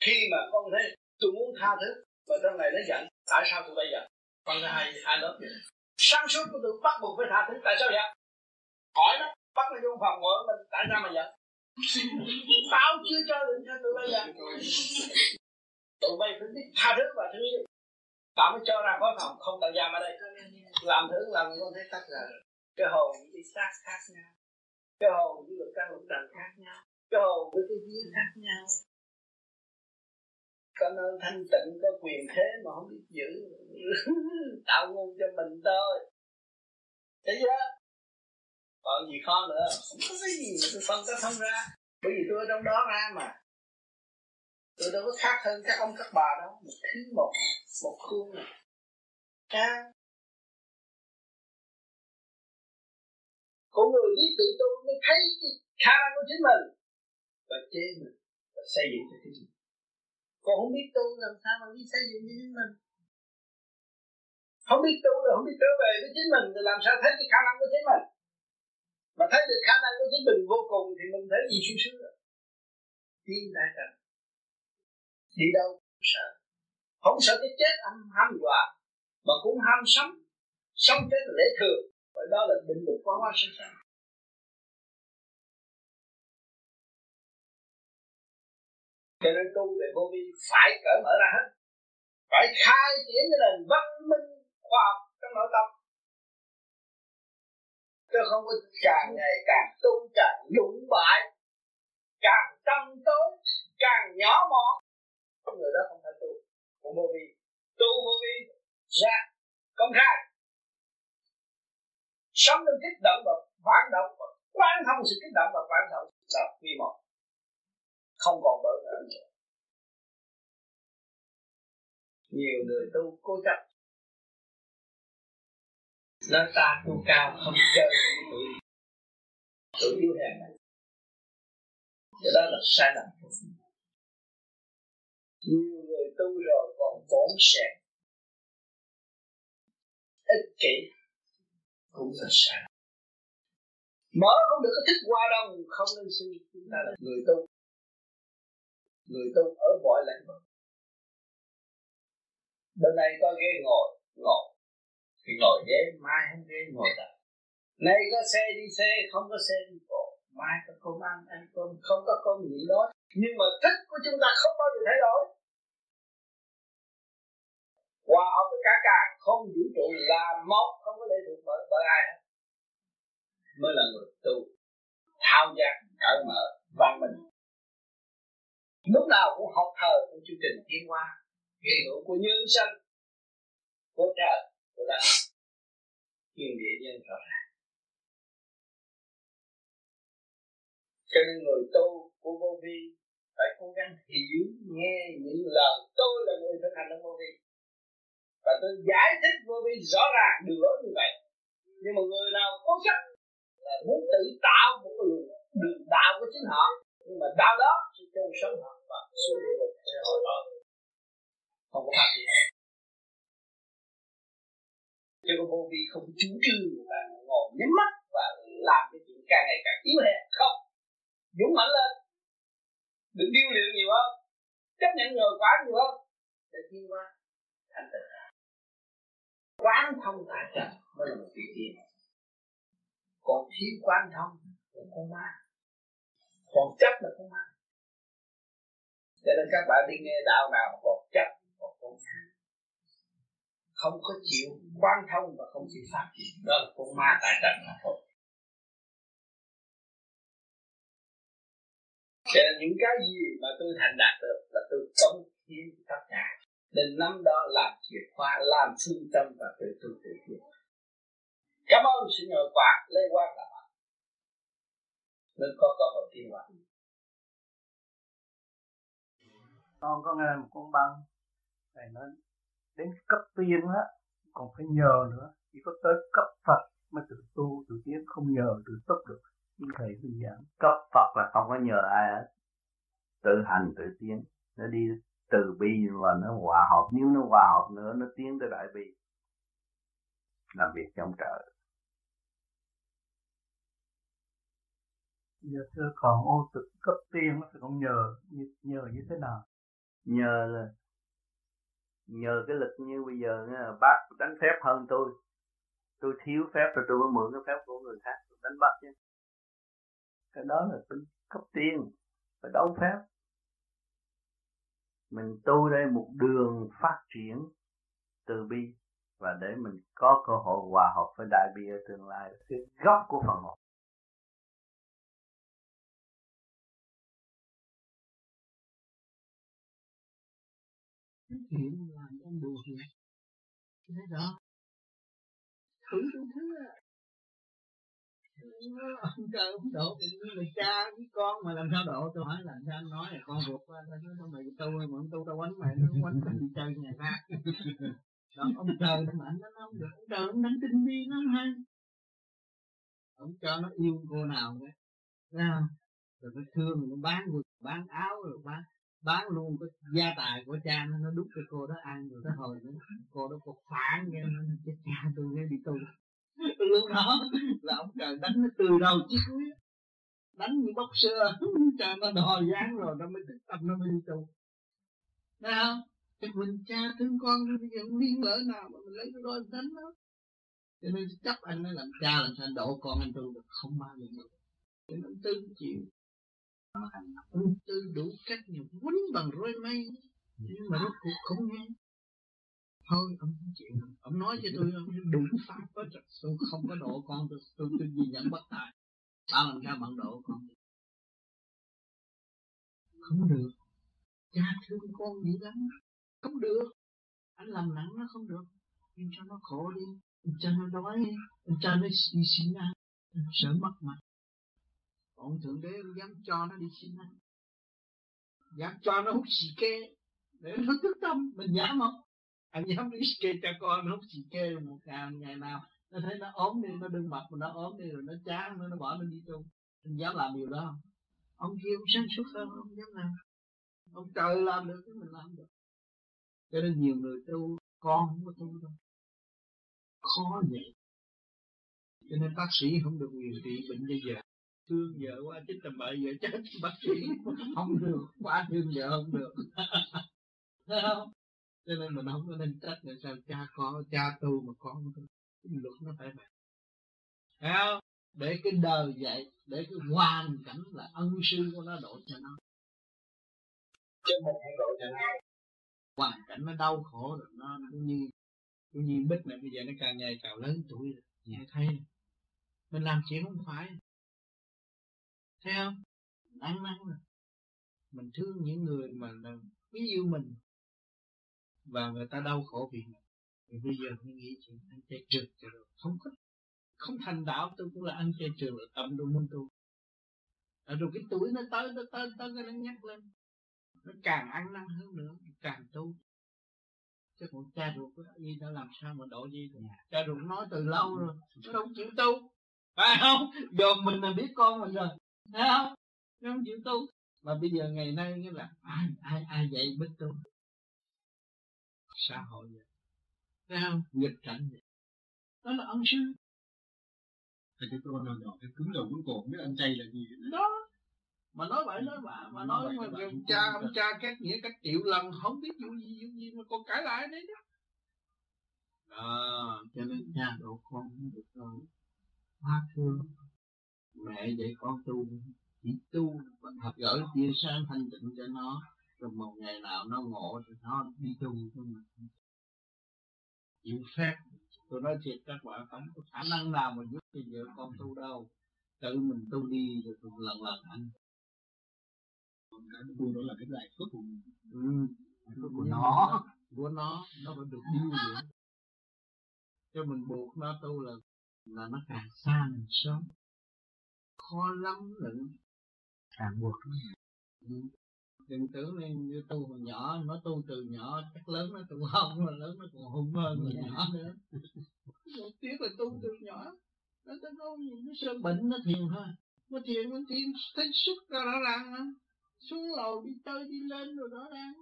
Speaker 5: khi mà con thấy tôi muốn tha thứ mà trong này nó giận tại sao tôi bây giờ con có hai hai lớp vậy. Sáng suốt của tôi bắt buộc phải tha thứ tại sao vậy? Hỏi nó bắt nó vô phòng ngồi mình tại sao mà giận? Tao chưa cho định cho tụi bây giờ tụi bay phải biết tha thứ và thương yêu. Tao mới cho ra khỏi phòng không tao giam ở đây. Làm thứ làm con thấy tắt rồi cái hồn với cái xác khác nhau. Cái hồn với các căn lục trần khác nhau. Cái hồn với cái vía khác nhau. Có nơi thanh tịnh, có quyền thế mà không biết giữ. Tạo ngu cho mình thôi. Thế chưa? Còn gì khó nữa? Không có cái gì mà tôi phân tích không ra. Bởi vì tôi ở trong đó ra mà. Tôi đâu có khác hơn các ông các bà đâu. Một thứ một một khuôn này à. Con người biết tự tu mới thấy cái khả năng của chính mình. Và chế mình và xây dựng cho chính mình. Còn không biết tu làm sao mà biết xây dựng cho chính mình. Không biết tu là không biết trở về với chính mình thì làm sao thấy cái khả năng của chính mình? Mà thấy được khả năng của chính mình vô cùng thì mình thấy gì sung sướng rồi tiên đại trần. Đi đâu cũng sợ. Không sợ cái chết âm ham quả mà cũng ham sống sống chết là lễ thường và đó là định luật quá hóa sinh sanh cho nên tu về vô vi phải cởi mở ra hết. Phải khai triển cái nền văn minh khoa học trong nội tâm. Chứ không có càng ngày càng tu càng lũng bại, càng tâm tối, càng nhỏ mọn. Người đó không phải tu. Của vô vi. Tu vô vi ra. Công khai sống trong kích động và phản động và quan thông sự kích động và phản động. Là quy một không còn bỡ ngỡ nữa. Nhiều người tu cố chấp. Nói ta tu cao không chơi tuổi. Tuổi yếu hèn này. Cái đó là sai lầm nhiều người tu rồi còn bổn sẹn. Ích kỷ cũng là sai. Mở không được có thích qua đâu, không nên suy. Chúng ta là người tu. Người tu ở mọi lĩnh vực bên này có ghế ngồi ngồi. Thì ngồi ghế, mai không ghế, ngồi tập nay có xe đi xe, không có xe đi bộ. Mai có cơm ăn ăn cơm, không có cơm gì đó. Nhưng mà thích của chúng ta không bao giờ thay đổi hòa hợp với cả càng không, vũ trụ là một không có lệ thuộc bởi bởi ai hết. Mới là người tu thao giác cởi mở, văn minh. Lúc nào cũng học thờ của chương trình tiến hóa hiện hữu của nhân sanh, của trời, của đất. Thiên địa nhân rõ ràng. Cho nên người tu của vô vi phải cố gắng hiểu, nghe những lời tôi là người thực hành ở vô vi và tôi giải thích vô vi rõ ràng đường lối như vậy. Nhưng mà người nào cố chấp là muốn tự tạo một cái đường, đường đạo của chính họ. Nhưng mà đạo đó sẽ chôn sống họ và xuống địa ngục sẽ hồi đó. Không có phát triển cho nên vô vi không chủ trương là ngồi nhắm mắt và làm cái chuyện càng ngày càng yếu hèn. Không. Dũng mạnh lên. Đừng điêu luyện nhiều hơn. Chấp nhận nhờ quá nhiều hơn. Để tiến qua thành tựu quán thông tại trần mới là một vị tiên còn thiếu quán thông là con ma. Còn chấp là con ma. Cho nên các bạn đi nghe đạo nào còn chấp còn con ma. Không có chịu quan thông và không chịu phát triển đó là con ma tại trần mà thôi. Cho nên những cái gì mà tôi thành đạt được là tôi cống hiến tất cả nên năm đó làm chìa khóa làm phương tâm và tự tu tự thiện cảm ơn sự nhờ quả lê quan là bạn. Nên có cơ hội tiến hóa.
Speaker 11: Con có nghe một con băng thầy nói đến cấp tiên á còn phải nhờ nữa. Chỉ có tới cấp Phật mới tự tu tự tiến không nhờ tự túc được. Như thầy hướng dẫn.
Speaker 2: Cấp Phật là không có nhờ ai hết. Tự hành tự tiến. Nó đi từ bi và nó hòa hợp. Nếu nó hòa hợp nữa nó tiến tới đại bi. Làm việc trong trời.
Speaker 11: Giờ thưa còn ô thực cấp tiên thì không nhờ nhờ như thế nào?
Speaker 2: Nhờ là nhờ cái lực như bây giờ nha, bác đánh phép hơn tôi. Tôi thiếu phép rồi tôi mới mượn cái phép của người khác. Đánh bắt chứ. Cái đó là tôi cấp tiên phải đấu phép mình tu đây một đường phát triển từ bi và để mình có cơ hội hòa hợp với đại bi ở tương lai cái gốc của phần hồn
Speaker 12: chuyện làm em buồn thế đó. Thử đủ thứ ông trời ông độ mình là cha với con mà làm sao độ? Tôi hỏi là sao? Anh nói là con vượt qua tôi nói mày tu mà ông tu tao quánh mày nó quánh tao đi chơi nhà khác. Đó ông trời mà anh nói không được. Ông trời ông đánh tinh vi lắm hay. Ông cho nó yêu cô nào đấy. Thấy rồi nó thương nó bán quần bán áo rồi bán bán luôn cái gia tài của cha nó nó đút cho cô đó ăn rồi tới hồi nữa. Cô đó còn phản nghe nó chết cha tôi đi tu lúc đó là ông trời đánh nó từ đầu chí cuối. Đánh như bóc sơ cho nó đòi dáng rồi, nó mới tích tâm, nó mới đi tu. Thấy không? Mình cha thương con bây giờ không liên lỡ nào mà mình lấy cái đó đánh nó. Cho nên chấp anh nó làm cha, làm sao độ con anh tu được không bao giờ được cho nên tư chịu. Ông tư đủ cách nhiều, quấn bằng roi mây. Nhưng mà nó cũng không nghe thôi ông không chịu ông nói cho tôi ông đúng pháp có trật tôi không có độ con tôi. Tôi, tôi nhìn nhận bất tài. Sao làm sao bạn độ con không được. Cha thương con dữ lắm. Không được. Anh làm nặng nó không được. Nhưng cho nó khổ đi. Cho nó đói đi. Cho nó đi xin ăn. Sợ mất mặt. Còn thượng đế dám cho nó đi xin ăn. Dám cho nó hút xì ke để nó thức tâm mình dám không? Anh dám đi kê cho con, nó chỉ kê một ngày ngày nào. Nó thấy nó ốm đi, nó đừng mặt mà nó ốm đi rồi nó chán, nó nó bỏ nó đi tu anh dám làm điều đó. Không ông kia ông sáng suốt hơn ông dám làm. Ông trời làm được cái mình làm được. Cho nên nhiều người tu, con không có tu đâu. Khó vậy. Cho nên bác sĩ không được điều trị bệnh bây giờ thương vợ quá chết tầm bậy vợ chết, bác sĩ không được, quá thương vợ không được. Thấy không? Cho nên mình không có nên trách là sao cha có cha tu mà con luật nó phải vậy thấy không? Để cái đời vậy để cái hoàn cảnh là ân sư của nó độ cho nó. Chứ mình phải độ cho nó. Hoàn cảnh nó đau khổ rồi nó, cũng như cũng như bích này bây giờ nó càng ngày càng lớn tuổi rồi. Nghe thấy mình làm chuyện không phải. Thấy không? Đáng năn rồi. Mình thương những người mà là ví dụ mình và người ta đau khổ vì mình. Thì bây giờ mình nghĩ chuyện ăn chay trượt cho rồi. Không có không thành đạo tôi cũng là ăn chay trượt là tâm tôi muốn tu. À, rồi cái tuổi nó tới nó tới tới cái nó nhắc lên. Nó càng ăn năn hơn nữa càng tu. Chứ còn cha ruột của y đã làm sao mà độ gì được? Cha ruột nói từ lâu rồi nó đâu chịu tu. Phải không? Giờ mình là biết con mình rồi. Thấy không? Nó không chịu tu. Mà bây giờ ngày nay nghĩa là ai ai ai dạy biết tu? Xã hội vậy. Thấy không? Nghịch cảnh vậy. Đó là ân sư.
Speaker 13: Thầy cái con nào nhỏ cái cứng đầu cũng cổ biết ăn chay là gì?
Speaker 12: Đó. Mà nói vậy nói bạ mà nói mà ông cha ông cha các nghĩa cách triệu lần không biết vụ gì vụ gì mà còn cãi lại đấy đó. Đó cho nên cha độ con không được đâu hóa thương. Mẹ dạy con tu chỉ tu và thật gửi tia sáng thanh tịnh cho nó rồi một ngày nào nó ngộ thì nó đi tu cho mình. Chịu phép tôi nói thiệt các bạn không có khả năng nào mà giúp cho vợ con tu đâu. Tự mình tu đi rồi từng lần lần anh
Speaker 13: cái tu đó là cái đại phước của
Speaker 12: ừ. của nó. Của nó. Nó. Phải được điêu luyện cho mình buộc nó tu là là nó càng xa mình sớm. Khó lắm lận càng buộc nó. Ừ. đừng tưởng lên như tu hồi nhỏ nó tu từ nhỏ chắc lớn nó tu không mà lớn nó còn hung hơn là nhỏ nữa. Một tiếc là tu từ nhỏ nó tới đâu nó sơ bệnh nó thiền thôi. Nó thiền nó thiền thấy xuất ra rõ ràng lắm xuống lầu đi chơi đi lên rồi rõ ràng.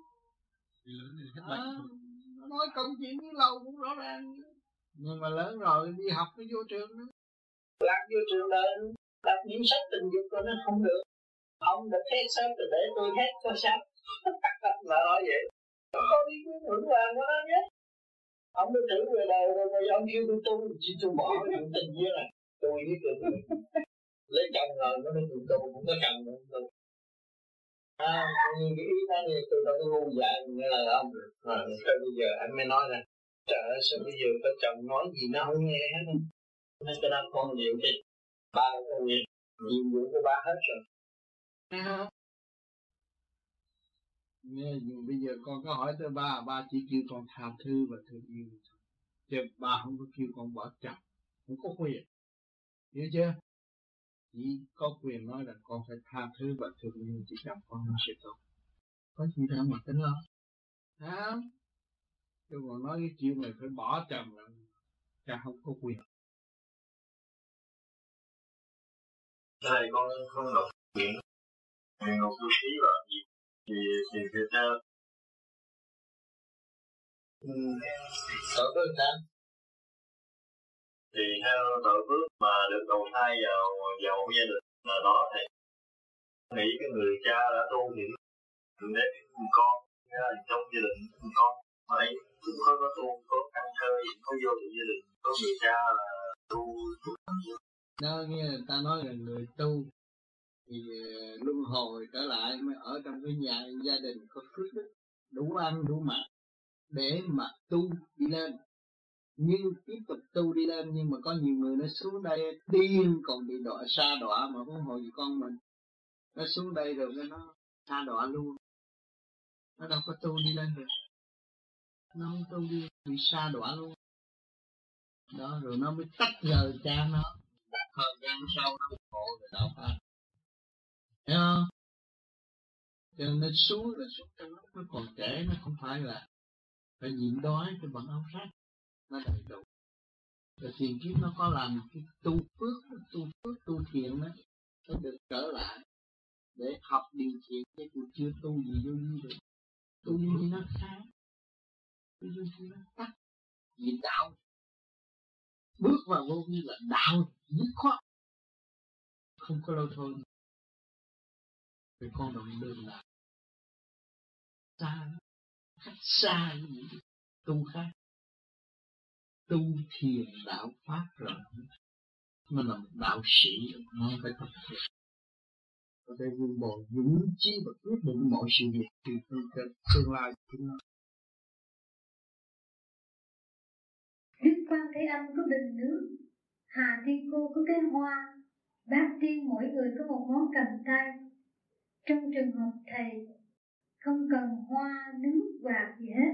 Speaker 12: À, nó nói công chuyện với lầu cũng rõ ràng nhưng mà lớn rồi đi học nó vô trường nữa. Lạc vô trường lên đọc những sách tình dục rồi nó không được ông đã thét sớm rồi để tôi hết cho sáng là nói vậy. Có đi quyết hưởng là của nó nhé. Ông đã thử về đầu rồi, rồi ông kêu tôi tu chỉ tôi bỏ chuyện tình với này. Tôi với tôi lấy chồng rồi nó mới tôi cũng có chồng nữa. Tôi à, những cái ý đó thì tôi đâu có ngu dại nghe lời ông. Rồi sao bây giờ anh mới nói là trời ơi sao bây giờ có chồng nói gì nó không nghe hết? Nên cho nó con nhiều đi. Ba con nhiều nhiệm vụ của ba hết rồi thấy không nghe, bây giờ con có hỏi tới ba ba chỉ kêu con tha thứ và thương yêu chứ ba không có kêu con bỏ chồng, không có quyền. Hiểu chưa? Chỉ có quyền nói là con phải tha thứ và thương yêu chỉ chồng con nó sẽ tốt. Có gì đâu mà tính lo. Hả? Chứ còn nói cái chuyện này phải bỏ chồng là cha không có quyền.
Speaker 14: Thầy con không đọc chuyện nguyện ngục tu sĩ là gì thì thì thì theo
Speaker 12: tội phước sao
Speaker 14: thì theo tội phước mà được đầu thai vào vào một gia đình là đó thầy nghĩ cái người cha đã tu thì thượng đế con trong gia đình con. Mà cũng có có tu có ăn chơi có vô được gia đình có người cha là tu.
Speaker 12: Đó nghe người ta nói là người tu thì ờ, luân hồi trở lại mới ở trong cái nhà gia đình có phước đức, đủ ăn, đủ mặc để mà tu đi lên. Nhưng tiếp tục tu đi lên, nhưng mà có nhiều người nó xuống đây điên còn bị đọa xa đọa mà không hồi gì con mình. Nó xuống đây rồi nó xa đọa luôn. Nó đâu có tu đi lên được. Nó không tu đi bị xa đọa luôn. Đó, rồi nó mới tách rời cha nó. Thời gian sau nó khổ rồi đạo pháp thấy không? Cho nên nó xuống là xuống trong lúc nó còn trẻ nó không phải là phải nhịn đói cho bằng áo sách nó đầy đủ. Rồi tiền kiếp nó có làm cái tu phước tu phước, tu thiện đó, nó được trở lại để học điều thiện. Chứ cũng chưa tu gì vô như được. Tu như nó sáng. Tu như nó tắt vì đạo. Bước vào vô như là đạo dứt khoát. Không có lâu thôi về con đồng đường là xa cách xa những tu khác. Tu thiền đạo pháp rồi nó là một đạo sĩ nó phải thật sự. Có thể vun bồi dũng chí và quyết định mọi sự việc từ tương, tương lai. Chúng ta
Speaker 15: Đức Quan Thế Âm có bình nước Hà Thiên Cô có cái hoa Bác tiên mỗi người có một món cầm tay. Trong trường hợp thầy Không cần hoa, nước, và gì hết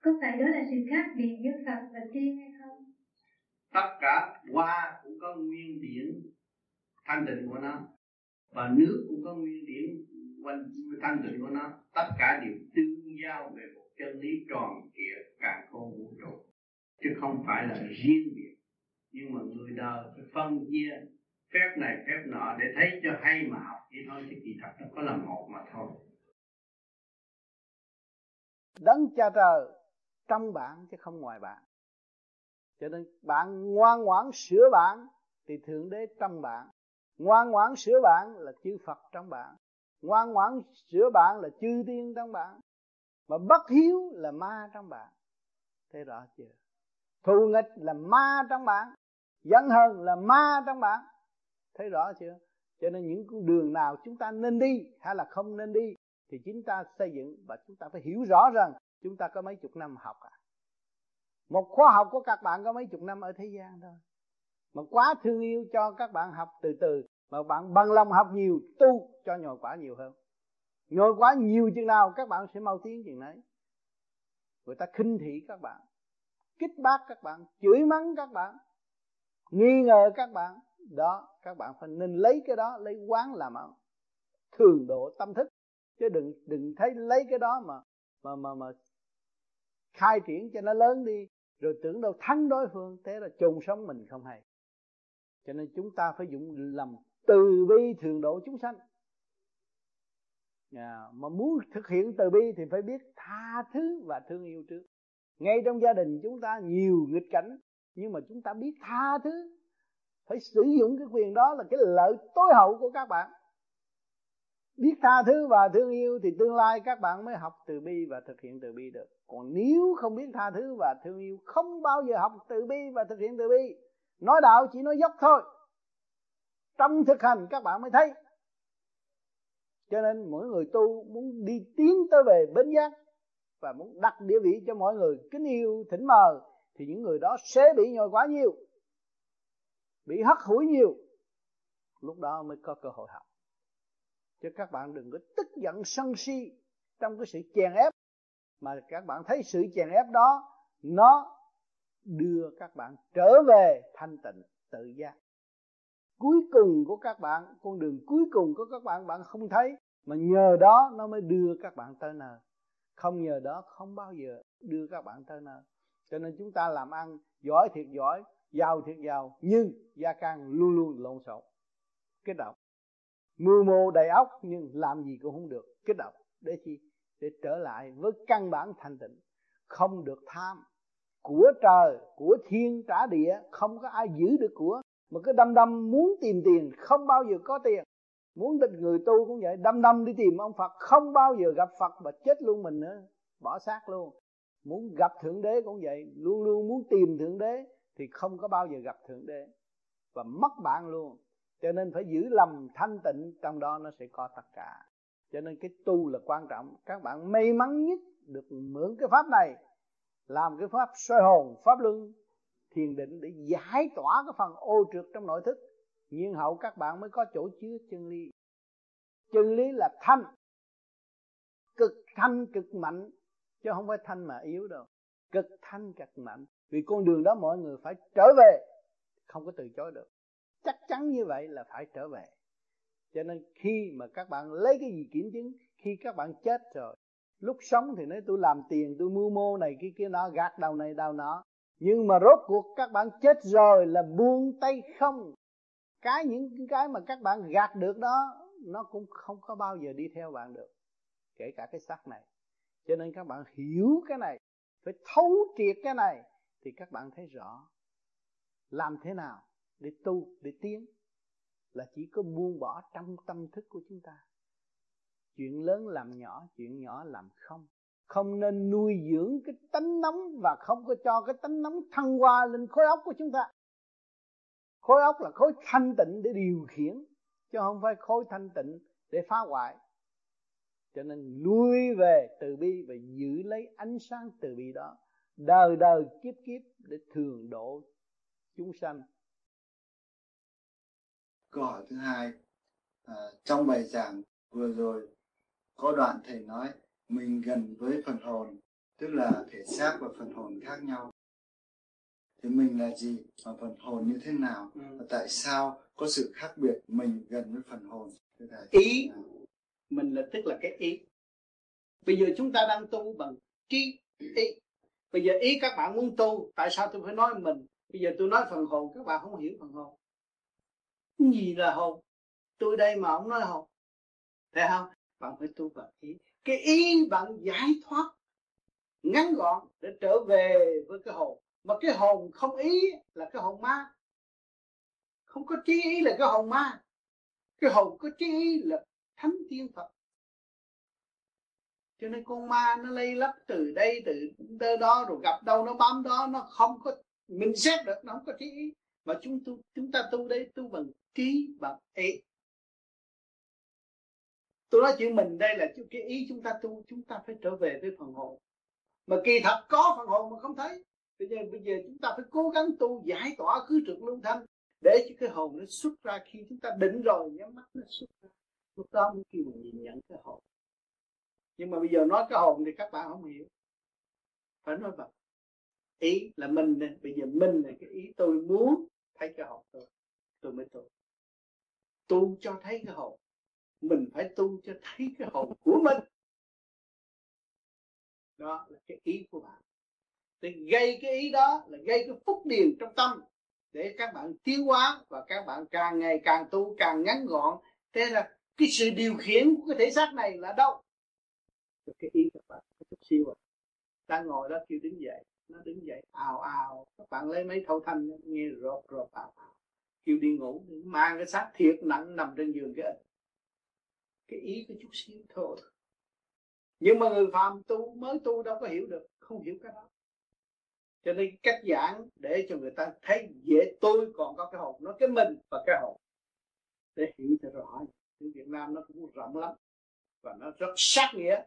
Speaker 15: Có phải đó là sự khác biệt giữa Phật và tiên hay không?
Speaker 2: Tất cả hoa cũng có nguyên điển thanh tịnh của nó Và nước cũng có nguyên điển thanh tịnh của nó Tất cả đều tương giao về một chân lý tròn trịa cả không vũ trụ chứ không phải là riêng biệt nhưng mà người đời phải phân chia phép này, phép nọ để thấy cho hay mà học. Vậy thôi chứ kỳ thật nó có là một mà thôi. Đấng cha trời trong bạn chứ không ngoài bạn. Cho nên bạn ngoan ngoãn sửa bạn thì thượng đế trong bạn. Ngoan ngoãn sửa bạn là chư phật trong bạn. Ngoan ngoãn sửa bạn là chư tiên trong bạn. Mà bất hiếu là ma trong bạn. Thế rõ chưa? Thù nghịch là ma trong bạn. Giận hờn là ma trong bạn thấy rõ chưa? Cho nên những con đường nào chúng ta nên đi hay là không nên đi thì chúng ta xây dựng và chúng ta phải hiểu rõ rằng chúng ta có mấy chục năm học à. Một khóa học của các bạn có mấy chục năm ở thế gian thôi. Mà quá thương yêu cho các bạn học từ từ, mà bạn bằng lòng học nhiều, tu cho nhồi quả nhiều hơn. Nhồi quả nhiều chừng nào các bạn sẽ mau tiến chừng đấy người ta khinh thị các bạn, kích bác các bạn, chửi mắng các bạn, nghi ngờ các bạn đó các bạn phải nên lấy cái đó lấy quán làm ăn. Thường độ tâm thức. Chứ đừng đừng thấy lấy cái đó mà mà mà mà khai triển cho nó lớn đi rồi tưởng đâu thắng đối phương thế là chôn sống mình không hay. Cho nên chúng ta phải dụng lòng từ bi thường độ chúng sanh. À, mà muốn thực hiện từ bi thì phải biết tha thứ và thương yêu trước. Ngay trong gia đình chúng ta nhiều nghịch cảnh nhưng mà chúng ta biết tha thứ phải sử dụng cái quyền đó là cái lợi tối hậu của các bạn. Biết tha thứ và thương yêu thì tương lai các bạn mới học từ bi và thực hiện từ bi được. Còn nếu không biết tha thứ và thương yêu, không bao giờ học từ bi và thực hiện từ bi. Nói đạo chỉ nói dốc thôi. Trong thực hành các bạn mới thấy. Cho nên mỗi người tu muốn đi tiến tới về bến giác và muốn đặt địa vị cho mọi người kính yêu, thỉnh mờ thì những người đó sẽ bị nhồi quá nhiều bị hất hủi nhiều, lúc đó mới có cơ hội học. Chứ các bạn đừng có tức giận sân si trong cái sự chèn ép. Mà các bạn thấy sự chèn ép đó, nó đưa các bạn trở về thanh tịnh, tự giác. Cuối cùng của các bạn, con đường cuối cùng của các bạn bạn không thấy. Mà nhờ đó nó mới đưa các bạn tới nơi. Không nhờ đó không bao giờ đưa các bạn tới nơi. Cho nên chúng ta làm ăn, giỏi thiệt giỏi giàu thiệt giàu nhưng gia can luôn luôn lộn xộn. Kích động mưu mô đầy óc, nhưng làm gì cũng không được. Kích động để chi? Để trở lại với căn bản thanh tịnh. Không được tham. Của trời, của thiên trả địa, không có ai giữ được của. Mà cứ đâm đâm muốn tìm tiền, không bao giờ có tiền. Muốn định người tu cũng vậy đâm đâm đi tìm ông Phật, không bao giờ gặp Phật mà chết luôn mình nữa. Bỏ xác luôn. Muốn gặp thượng đế cũng vậy, luôn luôn muốn tìm thượng đế thì không có bao giờ gặp thượng đế và mất bạn luôn. Cho nên phải giữ lầm thanh tịnh, trong đó nó sẽ có tất cả. Cho nên cái tu là quan trọng. Các bạn may mắn nhất được mượn cái pháp này, làm cái pháp soi hồn, pháp luân, thiền định để giải tỏa cái phần ô trượt trong nội thức. Nhiên hậu các bạn mới có chỗ chứa chân lý. Chân lý là thanh, cực thanh, cực mạnh, chứ không phải thanh mà yếu đâu cực thanh cực mạnh vì con đường đó mọi người phải trở về. Không có từ chối được. Chắc chắn như vậy là phải trở về. Cho nên khi mà các bạn lấy cái gì kiểm chứng, khi các bạn chết rồi, lúc sống thì nói tôi làm tiền, tôi mưu mô này kia kia nọ, gạt đầu này, đầu nọ. Nhưng mà rốt cuộc các bạn chết rồi là buông tay không. Cái những cái mà các bạn gạt được đó, nó cũng không có bao giờ đi theo bạn được. Kể cả cái xác này. Cho nên các bạn hiểu cái này phải thấu triệt cái này, thì các bạn thấy rõ làm thế nào để tu, để tiến là chỉ có buông bỏ trong tâm thức của chúng ta. Chuyện lớn làm nhỏ, chuyện nhỏ làm không. Không nên nuôi dưỡng cái tánh nóng và không có cho cái tánh nóng thăng hoa lên khối óc của chúng ta. Khối óc là khối thanh tịnh để điều khiển, chứ không phải khối thanh tịnh để phá hoại cho nên lui về từ bi và giữ lấy ánh sáng từ bi đó. Đời đời kiếp kiếp để thường độ chúng sanh.
Speaker 16: Câu hỏi thứ hai à, trong bài giảng vừa rồi có đoạn thầy nói mình gần với phần hồn tức là thể xác và phần hồn khác nhau. Thì mình là gì và phần hồn như thế nào? Ừ. và tại sao có sự khác biệt mình gần với phần hồn?
Speaker 2: Ý mình là, tức là cái ý. Bây giờ chúng ta đang tu bằng trí, ý. Bây giờ ý các bạn muốn tu, tại sao tôi phải nói mình? Bây giờ tôi nói phần hồn, các bạn không hiểu phần hồn. Gì là hồn? Tôi đây mà ông nói hồn. Thấy không? Bạn phải tu bằng ý. Cái ý bạn giải thoát, ngắn gọn để trở về với cái hồn. Mà cái hồn không ý là cái hồn ma. Không có trí ý là cái hồn ma. Cái hồn có trí ý là thánh tiên phật. Cho nên con ma nó lây lắc từ đây từ nơi đó rồi gặp đâu nó bám đó, nó không có, mình xét được, nó không có trí ý. Mà chúng tu, chúng ta tu đây tu bằng trí, bằng ý. Tôi nói chuyện mình đây là cái ý chúng ta tu, chúng ta phải trở về với phần hồn. Mà kỳ thật có phần hồn mà không thấy. Bây giờ bây giờ chúng ta phải cố gắng tu, giải tỏa cứ trực luân thanh để cho cái hồn nó xuất ra. Khi chúng ta định rồi, nhắm mắt, nó xuất ra lúc đó mới kêu mình nhìn nhận cái hồn. Nhưng mà bây giờ nói cái hồn thì các bạn không hiểu. Phải nói bằng ý là mình này. bây giờ mình là cái ý tôi muốn thấy cái hồn tôi tôi mới tu. Tu cho thấy cái hồn. Mình phải tu cho thấy cái hồn của mình. Đó là cái ý của bạn. Thì gây cái ý đó là gây cái phúc điền trong tâm để các bạn tiến hóa và các bạn càng ngày càng tu càng ngắn gọn. Thế là cái sự điều khiển của cái thể xác này là đâu cái ý các bạn cái chút siêu à đang ngồi đó kêu đứng dậy, nó đứng dậy, ào ào. Các bạn lấy mấy thâu thanh nghe rộp rộp, ào ào. Kêu đi ngủ, mang cái xác thiệt nặng nằm trên giường cái cái ý cái chút xíu thôi. Nhưng mà người phàm tu, mới tu đâu có hiểu được, không hiểu cái đó. Cho nên cách giảng để cho người ta thấy dễ tôi còn có cái hồn, nó cái mình và cái hồn. Để hiểu cho rõ tiếng Việt Nam nó cũng rộng lắm. Và nó rất sát nghĩa.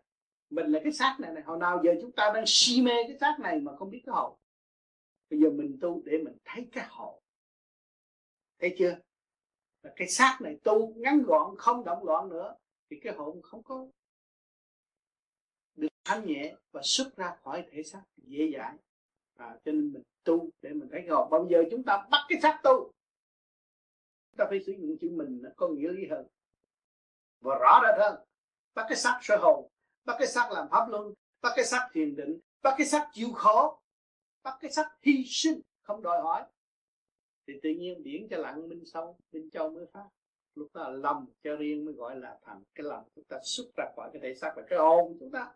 Speaker 2: Mình là cái xác này này hồi nào giờ chúng ta đang si mê cái xác này mà không biết cái hồn bây giờ mình tu để mình thấy cái hồn thấy chưa? Là cái xác này tu ngắn gọn không động loạn nữa thì cái hồn không có được thanh nhẹ và xuất ra khỏi thể xác dễ dãi. À, cho nên mình tu để mình thấy hồn bao giờ chúng ta bắt cái xác tu. Chúng ta phải sử dụng chữ mình nó có nghĩa lý hơn và rõ rệt hơn bắt cái sắc sơ hồn bắt cái sắc làm pháp luân bắt cái sắc thiền định bắt cái sắc chịu khó, bắt cái sắc hy sinh không đòi hỏi. Thì tự nhiên biển cho lặng minh sâu minh châu mới phát. Lúc đó là lòng cho riêng mới gọi là thành cái lòng chúng ta xuất ra khỏi cái thể xác và cái hồn chúng ta.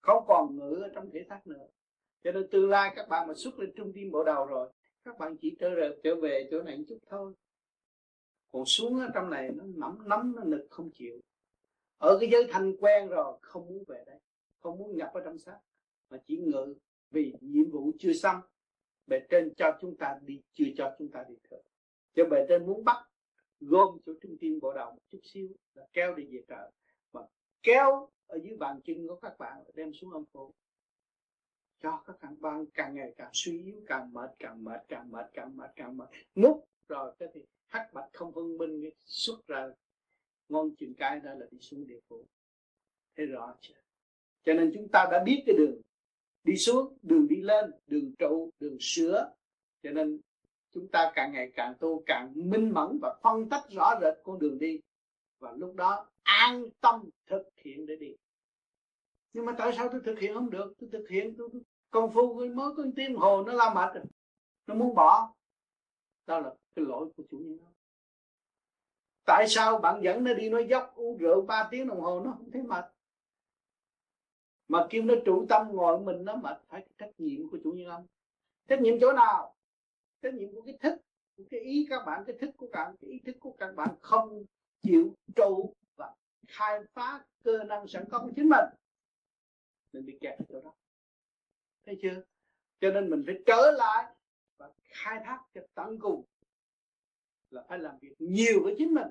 Speaker 2: Không còn ngự ở trong thể xác nữa. Cho nên tương lai các bạn mà xuất lên trung tim bộ đầu rồi các bạn chỉ trở về trở về chỗ này một chút thôi còn xuống ở trong này nó nắm nắm, nó nực, không chịu. Ở cái giới thanh quen rồi, không muốn về đây, không muốn nhập ở trong xác, mà chỉ ngự vì nhiệm vụ chưa xong. Bề trên cho chúng ta đi, chưa cho chúng ta đi thử. Cho bề trên muốn bắt, gom chỗ trung tim bộ đầu một chút xíu là kéo đi về trời. Mà kéo ở dưới bàn chân của các bạn đem xuống âm phủ. Cho các bạn ban càng ngày càng suy yếu, càng mệt càng mệt càng mệt càng mệt càng mệt. Nút rồi cái thì hắc bạch không phân minh xuất ra ngon chừng cái đó là đi xuống địa phủ. Thế rõ chưa? Cho nên chúng ta đã biết cái đường đi xuống đường đi lên đường trụ đường sửa. Cho nên chúng ta càng ngày càng tu càng minh mẫn và phân tách rõ rệt con đường đi. Và lúc đó an tâm thực hiện để đi. Nhưng mà tại sao tôi thực hiện không được? Tôi thực hiện tôi, tôi công phu mới có tiếng hồ nó la mệt rồi. Nó muốn bỏ. Đó là cái lỗi của chủ nhân nó tại sao bạn dẫn nó đi nói dốc, uống rượu 3 tiếng đồng hồ, nó không thấy mệt? Mà kêu nó trụ tâm ngồi mình nó mệt, phải trách nhiệm của chủ nhân ông trách nhiệm chỗ nào? Trách nhiệm của cái thích của cái ý các bạn, cái thích của các bạn, cái ý thức của các bạn không chịu trụ và khai phá cơ năng sẵn có của chính mình. Nên bị kẹt ở chỗ đó. Thấy chưa? Cho nên mình phải trở lại và khai thác cho tận cùng là phải làm việc nhiều với chính mình,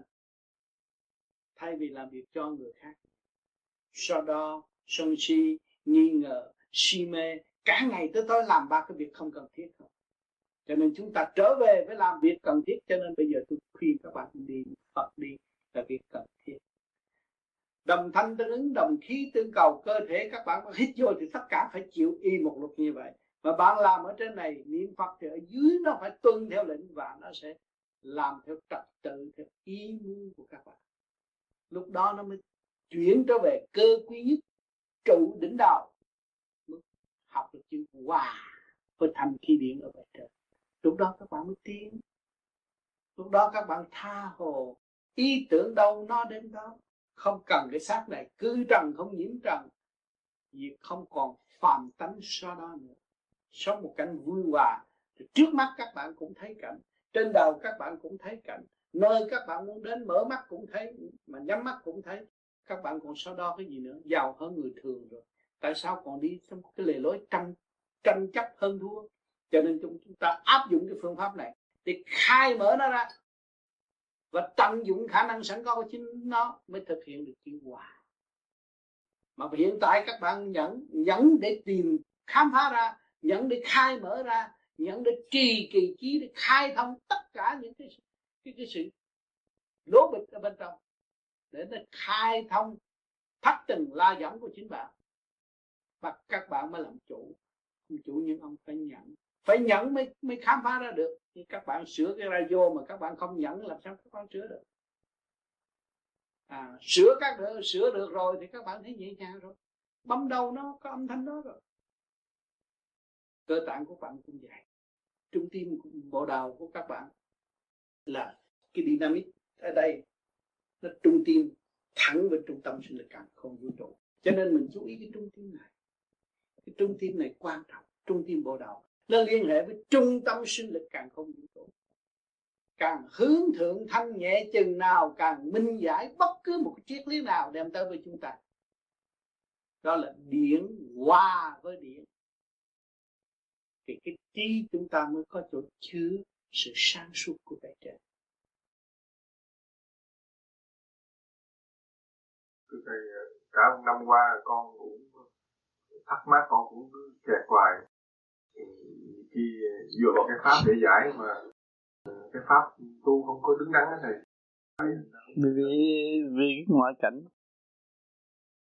Speaker 2: thay vì làm việc cho người khác. Sau đó, sân si nghi ngờ, si mê, cả ngày tới tối làm ba cái việc không cần thiết thôi. Cho nên chúng ta trở về với làm việc cần thiết, cho nên bây giờ tôi khuyên các bạn đi Phật đi, là việc cần thiết. Đồng thanh tương ứng, đồng khí tương cầu, cơ thể các bạn hít vô thì tất cả phải chịu y một luật như vậy. Mà bạn làm ở trên này, niệm phật thì ở dưới nó phải tuân theo lệnh và nó sẽ làm theo trật tự, theo ý muốn của các bạn. Lúc đó nó mới chuyển trở về cơ quý nhất, trụ đỉnh đầu học được chữ hòa với thành khí điển ở bề trên. Lúc đó các bạn mới tiến. Lúc đó các bạn tha hồ. Ý tưởng đâu nó đến đó. Không cần cái xác này, cứ trần không nhiễm trần. Việc không còn phàm tánh so đó nữa. Sống một cảnh vui hòa. Thì trước mắt các bạn cũng thấy cảnh trên đầu các bạn cũng thấy cảnh. Nơi các bạn muốn đến, mở mắt cũng thấy, mà nhắm mắt cũng thấy. Các bạn còn so đo cái gì nữa? Giàu hơn người thường rồi. Tại sao còn đi trong cái lề lối tranh tranh chấp hơn thua? Cho nên chúng ta áp dụng cái phương pháp này để khai mở nó ra. Và tận dụng khả năng sẵn có của chính nó mới thực hiện được chữ hòa. Mà hiện tại các bạn nhẫn nhẫn để tìm khám phá ra, nhẫn để khai mở ra nhẫn để trì kỳ trí để khai thông tất cả những cái cái, cái sự lố bịch ở bên trong để nó khai thông thắt từng la dẫn của chính bạn. Và các bạn mới làm chủ. Chủ những ông phải nhận. Phải nhận mới mới khám phá ra được. Thì các bạn sửa cái radio mà các bạn không nhận làm sao các bạn sửa được? À, sửa các được sửa được rồi thì các bạn thấy nhẹ nhàng rồi. Bấm đầu nó có âm thanh đó rồi. Cơ tạng của bạn cũng vậy trung tim bộ đầu của các bạn là cái dynamic ở đây. Nó trung tim thẳng với trung tâm sinh lực càng không vũ trụ. Cho nên mình chú ý cái trung tim này. Cái trung tim này quan trọng. Trung tim bộ đầu nó liên hệ với trung tâm sinh lực càng không vũ trụ. Càng hướng thượng thanh nhẹ chừng nào, càng minh giải bất cứ một triết lý nào đem tới với chúng ta. Đó là điển hòa với điển. Thì cái trí chúng ta mới có chỗ chứa sự sáng suốt của bề trên
Speaker 14: thầy cả một năm qua con cũng thắc mắc con cũng kẹt hoài. Khi dựa vào cái pháp để giải mà cái pháp tu không có đứng đắn đó thầy.
Speaker 17: Vì vì cái ngoại cảnh.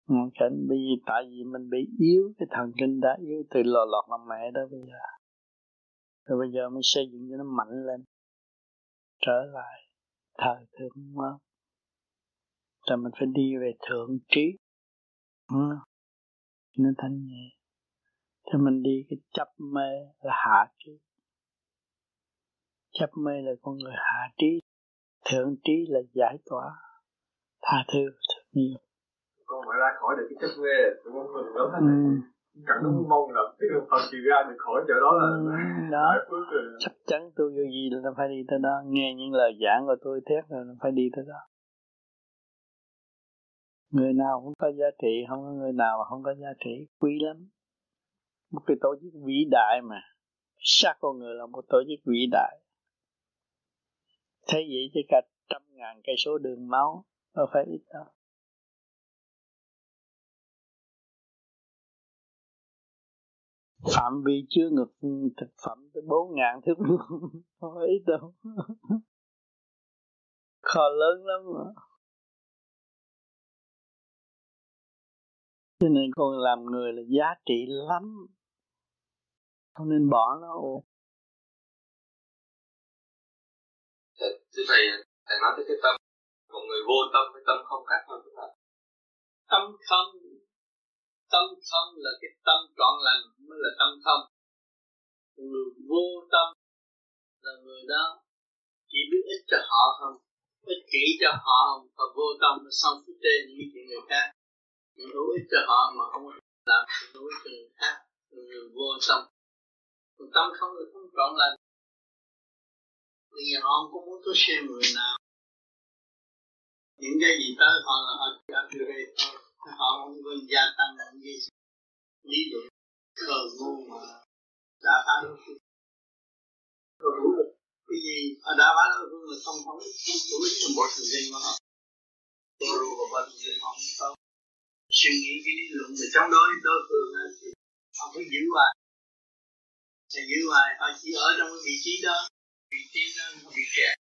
Speaker 17: Ngoại cảnh bởi vì tại vì mình bị yếu cái thần kinh đã yếu từ lò lọt làm mẹ đó bây giờ rồi bây giờ mới xây dựng cho nó mạnh lên. Trở lại
Speaker 2: thời thượng mơ. Rồi mình phải đi về thượng trí. Ừ. nên thanh nhẹ. Thì mình đi cái chấp mê là hạ trí. Chấp mê là con người hạ trí. Thượng trí là giải tỏa. Tha thứ thật nhiều
Speaker 18: con phải ra khỏi được cái chấp mê tụi con mình lớn hết ừ. chẳng đúng mong là cái phần chịu ra được khỏi chỗ đó là ừ,
Speaker 2: đó. chắc chắn tôi vô gì là phải đi tới đó. Nghe những lời giảng của tôi thét là phải đi tới đó. Người nào cũng có giá trị không có người nào mà không có giá trị. Quý lắm. Một cái tổ chức vĩ đại mà. Sát con người là một tổ chức vĩ đại. Thế vậy chứ cả trăm ngàn cây số đường máu đâu phải ít đâu phạm vi chứa ngược thực phẩm tới bốn ngàn thước vuông không ít đâu. Kho lớn lắm mà. Cho nên con làm người là giá trị lắm. Không nên bỏ nó. Ồ
Speaker 19: thưa thầy thầy nói tới cái tâm một người vô tâm với tâm không khác nhau tức là
Speaker 5: tâm không tâm không là cái tâm trọn lành, mới là tâm không người vô tâm là người đó chỉ biết ích cho họ không, ích kỷ cho họ không, và vô tâm là xong phút trên những chuyện người khác. Những hữu ích cho họ mà không làm hữu ích cho người khác người vô tâm. Còn tâm không là không trọn lành. Vì họ không có muốn tôi xem người nào. Những cái gì tới họ là họ chỉ upgrade thôi họ cũng có gia tăng những cái lý luận khờ ngu mà đã phá đối phương rồi đủ được cái gì? Họ đã phá đối phương là không không đủ ích trong bộ thời gian của họ tôi rồi và bộ thời gian họ không có suy nghĩ cái lý luận mà chống đối đối phương là thì họ cứ giữ hoài. Sẽ giữ hoài họ chỉ ở trong cái vị trí đó. Vị trí đó không bị kẹt.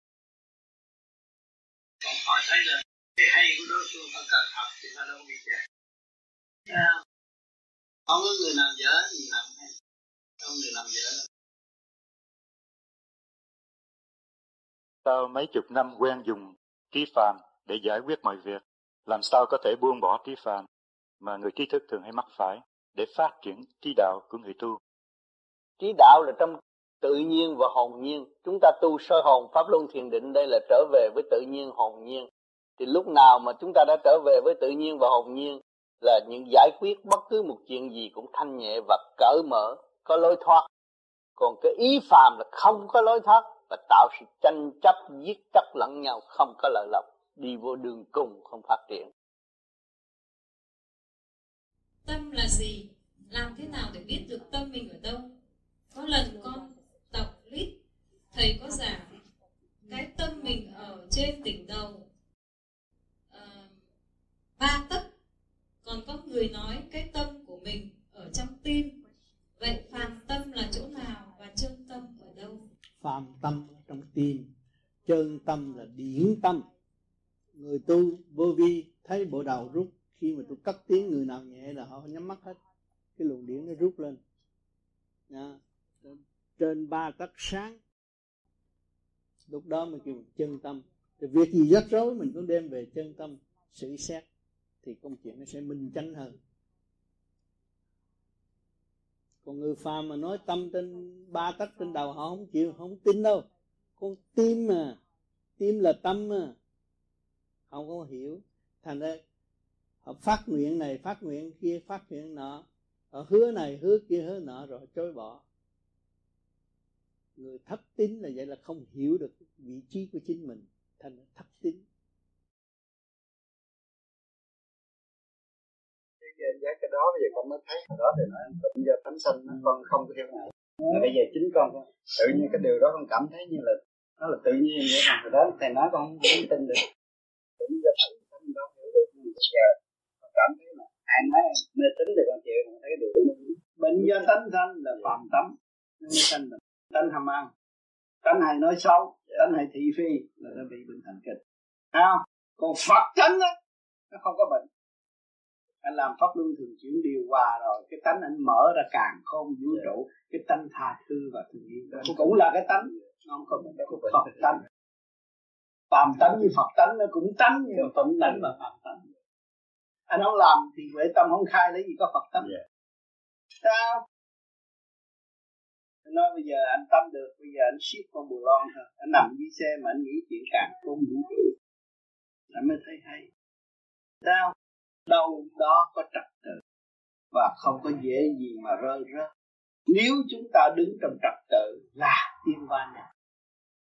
Speaker 5: Còn họ thấy là cái hay của đối phương họ cần học thì họ đâu bị kẹt không có người nào dở gì làm hay không người làm dở
Speaker 20: Sau mấy chục năm quen dùng trí phàm để giải quyết mọi việc, làm sao có thể buông bỏ trí phàm mà người trí thức thường hay mắc phải để phát triển trí đạo của người tu?
Speaker 2: Trí đạo là trong tự nhiên và hồn nhiên. Chúng ta tu soi hồn pháp luân thiền định đây là trở về với tự nhiên hồn nhiên. Thì lúc nào mà chúng ta đã trở về với tự nhiên và hồn nhiên là những giải quyết bất cứ một chuyện gì cũng thanh nhẹ và cởi mở, có lối thoát. Còn cái ý phàm là không có lối thoát và tạo sự tranh chấp, giết chóc lẫn nhau, không có lợi lộc, đi vô đường cùng không phát triển.
Speaker 21: Tâm là gì? Làm thế nào để biết được tâm mình ở đâu? Có lần con đọc lít, thầy có giảng cái tâm mình ở trên đỉnh đầu ba tấc. Còn có người nói cái tâm của mình ở trong tim. Vậy phàm tâm là chỗ nào và chân tâm ở đâu?
Speaker 2: Phàm tâm ở trong tim, chân tâm là điển tâm. Người tu vô vi thấy bộ đầu rút, khi mà tôi cất tiếng người nào nhẹ là họ nhắm mắt hết. Cái luồng điển nó rút lên. Nha. trên ba tấc sáng. Lúc đó mình kêu chân tâm. Thì việc gì rắc rối mình cũng đem về chân tâm xử xét thì công chuyện nó sẽ minh chánh hơn. Còn người phàm mà nói tâm trên ba tách, trên đầu họ không chịu không tin đâu. Con tim mà, tim là tâm mà, không có hiểu. Thành ra họ phát nguyện này, phát nguyện kia, phát nguyện nọ. Họ hứa này, hứa kia, hứa nọ, rồi chối bỏ. Người thấp tín là vậy là không hiểu được vị trí của chính mình. Thành thấp tín.
Speaker 22: Giác cái đó bây giờ con mới thấy cái đó thì nó tự do thánh sanh nó con không có theo ngài mà bây giờ chính con tự nhiên cái điều đó con cảm thấy như là nó là tự nhiên vậy mà. Đó thầy nói con không tin được. Tự do thánh sanh đó hiểu được. Nhưng bây giờ con cảm thấy là ai nói mê tín thì con chịu con thấy cái điều đó
Speaker 2: bệnh do tánh sanh là phạm tâm nên sanh là tánh ham ăn. Tánh hay nói xấu. Tánh hay thị phi là nó bị bệnh thành kịch. Không? Còn phật tánh á nó không có bệnh anh làm pháp luân thường chuyển điều hòa rồi cái tánh anh mở ra càng không vũ dạ. trụ cái tánh tha thứ và thương yêu đó cũng là cái tánh nó không có phật tánh. Phàm tánh như phật tánh nó cũng tánh nhưng mà phật tánh mà phàm tánh. Anh không làm thì huệ tâm không khai lấy gì có phật tánh. Yeah. sao? Nói bây giờ anh tâm được bây giờ anh siết con bù lon thôi. Anh nằm dưới xe mà anh nghĩ chuyện càng không vũ trụ. Anh mới thấy hay. Sao đâu đó có trật tự và không có dễ gì mà rơi rớt. Nếu chúng ta đứng trong trật tự là tiên quan này.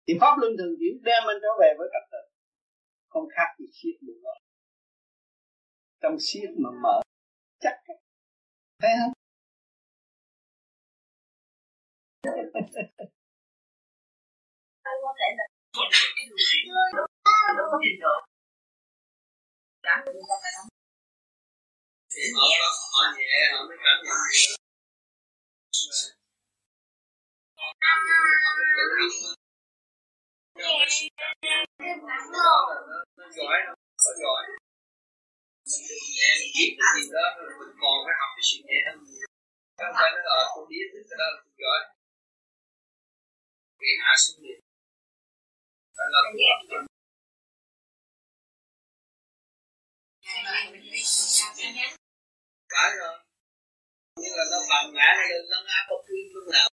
Speaker 2: Thì pháp luân thường chuyển đem anh trở về với trật tự. Không khác gì siết bù lon trong siết mà mở chắc thấy không?
Speaker 9: Anh có thể là được cái điều nó có trình độ cảm được người ta phải đóng nhẹ
Speaker 5: họ nhẹ họ mới cảm nhận được họ cảm nhận. Được họ mới tự học nó giỏi nó giỏi mình nhẹ mình biết cái gì đó mình còn phải học cái sự nhẹ hơn. Không phải nó ở không biết cái đó là không giỏi. Vì hạ xuống liền đó là phải rồi. Nhưng là nó bằng ngã nó lên, nó ngã có cứ lúc nào.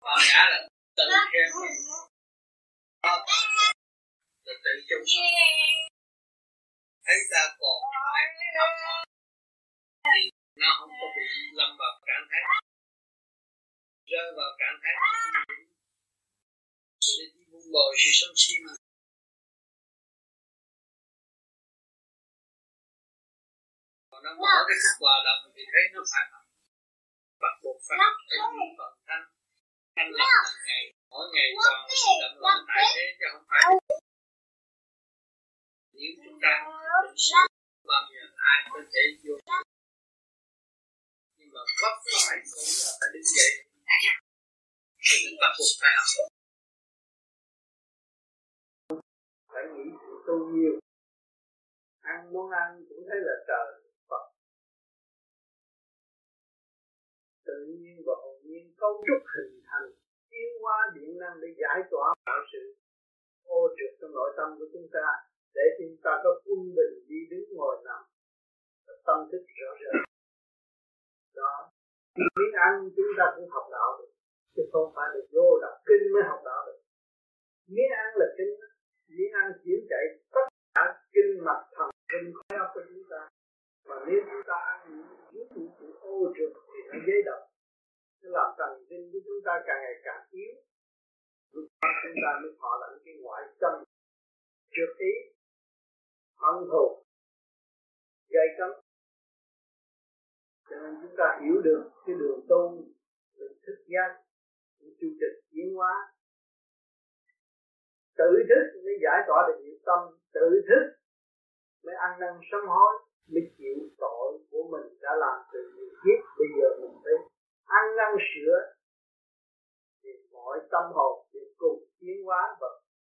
Speaker 5: Bằng ngã là tự khen mình. Nó là tự chung thấy ta còn phải học thì nó không có bị lâm vào trạng thái rơi vào trạng thái sự đi vun bồi sự sân si mà. Nó mở cái thức hòa đồng thì thấy nó phải bắt buộc phải cái duyên phận thanh thanh lập hàng ngày mỗi ngày là sự động loạn tại thế chứ không phải nếu chúng ta bao giờ ai có thể vô. Nhưng mà vấp phải cũng là phải đứng dậy. Cho nên bắt buộc phải học
Speaker 2: phải nghĩ tu nhiều. Ăn muốn ăn cũng thấy là trời tự nhiên và hồn nhiên cấu trúc hình thành tiến hóa điện năng để giải tỏa mọi sự ô trực trong nội tâm của chúng ta để chúng ta có quân bình đi đứng ngồi nằm tâm thức rõ ràng. đó miếng ăn chúng ta cũng học đạo được chứ không phải là vô đọc kinh mới học đạo được miếng ăn là kinh miếng ăn chuyển chạy tất cả kinh mạch thần kinh khối óc của chúng ta mà nếu chúng ta ăn những những sự ô trượt thì nó dễ động nó làm thần kinh của chúng ta càng ngày càng yếu lúc đó chúng ta mới thọ lãnh cái ngoại tâm trượt ý hận thù gây cấm cho nên chúng ta hiểu được cái đường tu được thức giác chu trình tiến hóa. Tự thức mới giải tỏa được nghiệp tâm, tự thức mới ăn năn sám hối, mới chịu tội của mình đã làm từ nhiều kiếp bây giờ mình phải ăn năn sửa thì mọi tâm hồn đều cùng tiến hóa và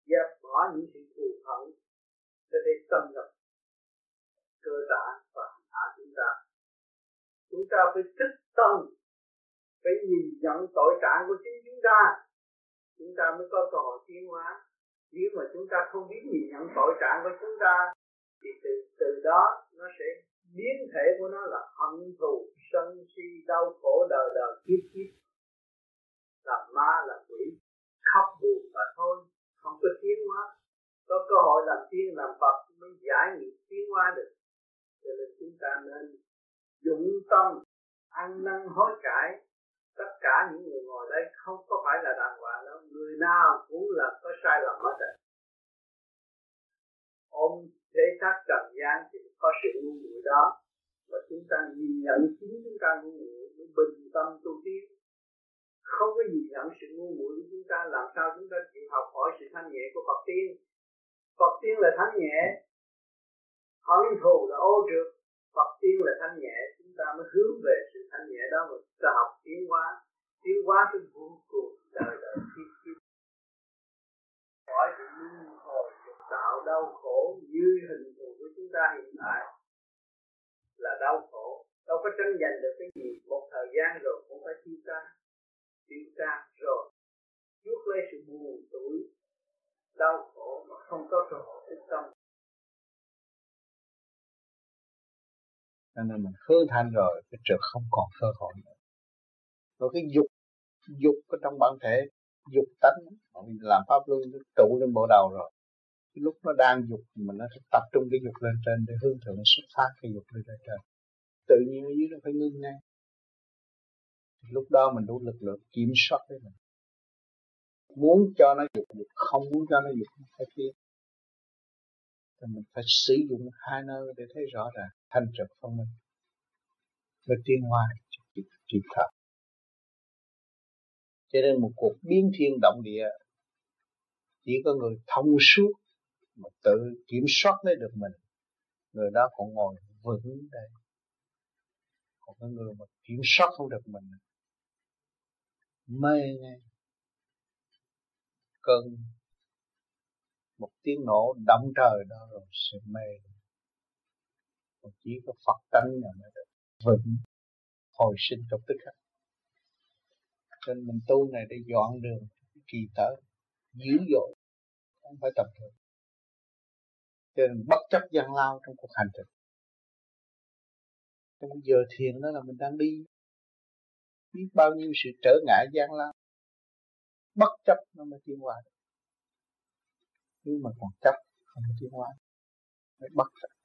Speaker 2: dẹp bỏ những sự thù hận để thể xâm nhập cơ bản và hạ chúng ta chúng ta phải thức tâm. Phải nhìn nhận tội trạng của chính chúng ta. Chúng ta mới có cơ hội tiến hóa. Nếu mà chúng ta không biết nhìn nhận tội trạng của chúng ta, thì từ từ đó nó sẽ biến thể của nó là hận thù, sân si, đau khổ đời đời kiếp kiếp. Làm ma làm quỷ. Khóc buồn và thôi. Không có tiến hóa. Có cơ hội làm tiên, làm phật mới giải nghiệp, tiến hóa được. Cho nên chúng ta nên dụng tâm, ăn năn hối cải, tất cả những người ngồi đây không có phải là đàng hoàng đâu, người nào cũng là có sai lầm hết rồi. Ôm thế xác trần gian thì có sự ngu muội đó và chúng ta nhìn nhận chính chúng ta ngu muội bình tâm tu tiến. Không có nhìn nhận sự ngu muội của chúng ta, làm sao chúng ta chịu học hỏi sự thanh nhẹ của Phật tiên? Phật tiên là thanh nhẹ hận thù là ô trượt. Phật tiên là thanh nhẹ, chúng ta mới hướng về sự thanh nhẹ đó mà chúng ta học tiến hóa. Tiến hóa tới vô cùng đời đời kiếp kiếp. Khỏi sự luân hồi tạo đau khổ như hình thù của chúng ta hiện tại là đau khổ. Đâu có tranh giành được cái gì. Một thời gian rồi cũng phải chia tan. Chia tan rồi. Chuốc lấy sự buồn tuổi, đau khổ mà không có cơ hội thức tâm. Cho nên mình hư thanh rồi, cái trượt không còn cơ hội nữa. Rồi cái dục dục ở trong bản thể, dục tánh mình làm pháp luân, nó trụ lên bộ đầu rồi. Cái lúc nó đang dục mình nó tập trung cái dục lên trên để hướng thượng xuất phát cái dục lên trên. Tự nhiên ở dưới nó phải ngưng ngay. Lúc đó mình đủ lực lượng kiểm soát với mình. Muốn cho nó dục dục không muốn cho nó dục phải kia thì mình phải sử dụng hai nơi để thấy rõ ràng thanh trực phân minh mới tiến hóa kịp, kịp thời. Cho nên một cuộc biến thiên động địa chỉ có người thông suốt mà tự kiểm soát lấy được mình. Người đó còn ngồi vững đây. Còn cái người mà kiểm soát không được mình. Mê ngay. Cơn một tiếng nổ động trời đó rồi sẽ mê còn chỉ có Phật tánh là mới được vững hồi sinh trong tức khắc. Cho nên mình tu này để dọn đường kỳ tới dữ dội, không phải tầm thường cho nên bất chấp gian lao trong cuộc hành trình. Trong giờ thiền đó là mình đang đi. Biết bao nhiêu sự trở ngại gian lao. Bất chấp nó mới tiến hóa được. Nếu mà còn chấp, không tiến hóa. Mới bất chấp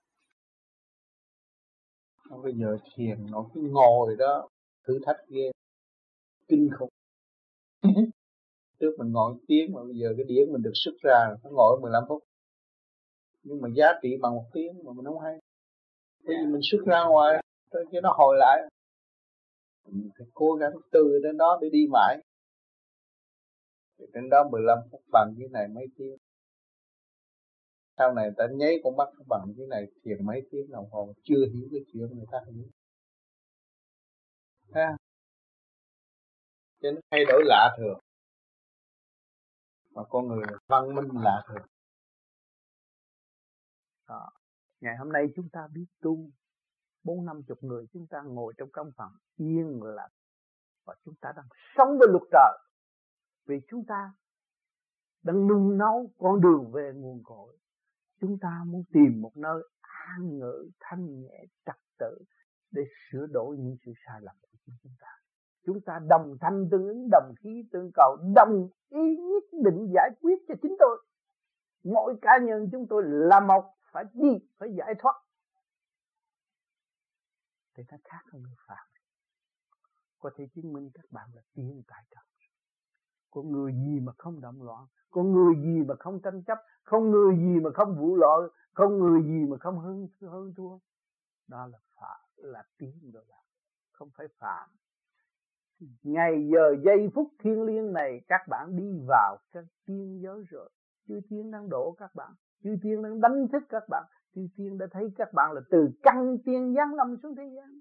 Speaker 2: nó bây giờ thiền, nó cứ ngồi đó, thử thách ghê. Kinh khủng. Trước mình ngồi tiếng mà bây giờ cái điển mình được xuất ra, nó ngồi 15 phút. Nhưng mà giá trị bằng một tiếng mà mình không hay. Bởi vì mình xuất ra ngoài cho nó hồi lại. Mình phải cố gắng từ đến đó để đi mãi. Thì đến đó 15 phút bằng cái này mấy tiếng sau này ta nháy con mắt bằng cái này, thiền mấy tiếng đồng hồ, chưa hiểu cái chuyện người ta hiểu. Ha cho nó thay đổi lạ thường. Mà con người văn minh lạ thường. Đó. ngày hôm nay chúng ta biết tu. Bốn năm chục người chúng ta ngồi trong căn phòng yên lặng. Và chúng ta đang sống với luật trời. Vì chúng ta đang nung nấu con đường về nguồn cội chúng ta muốn tìm một nơi an ngự, thanh nhẹ, trật tự để sửa đổi những sự sai lầm của chúng ta. Chúng ta đồng thanh tương ứng, đồng khí tương cầu, đồng ý nhất định giải quyết cho chính tôi. Mỗi cá nhân chúng tôi là một, phải đi, phải giải thoát. Thì ta khác hơn người phạm. Có thể chứng minh các bạn là tiên tại trời con người gì mà không động loạn? Con người gì mà không tranh chấp? Không người gì mà không vụ lợi không người gì mà không hơn hơn thua? Đó là phạm là tiếng rồi là không phải phạm ngày giờ giây phút thiên liêng này, các bạn đi vào cái tiên giới rồi. Chư tiên đang đổ các bạn. Chư tiên đang đánh thức các bạn. Chư tiên đã thấy các bạn là từ căn tiên giáng lâm xuống thế gian.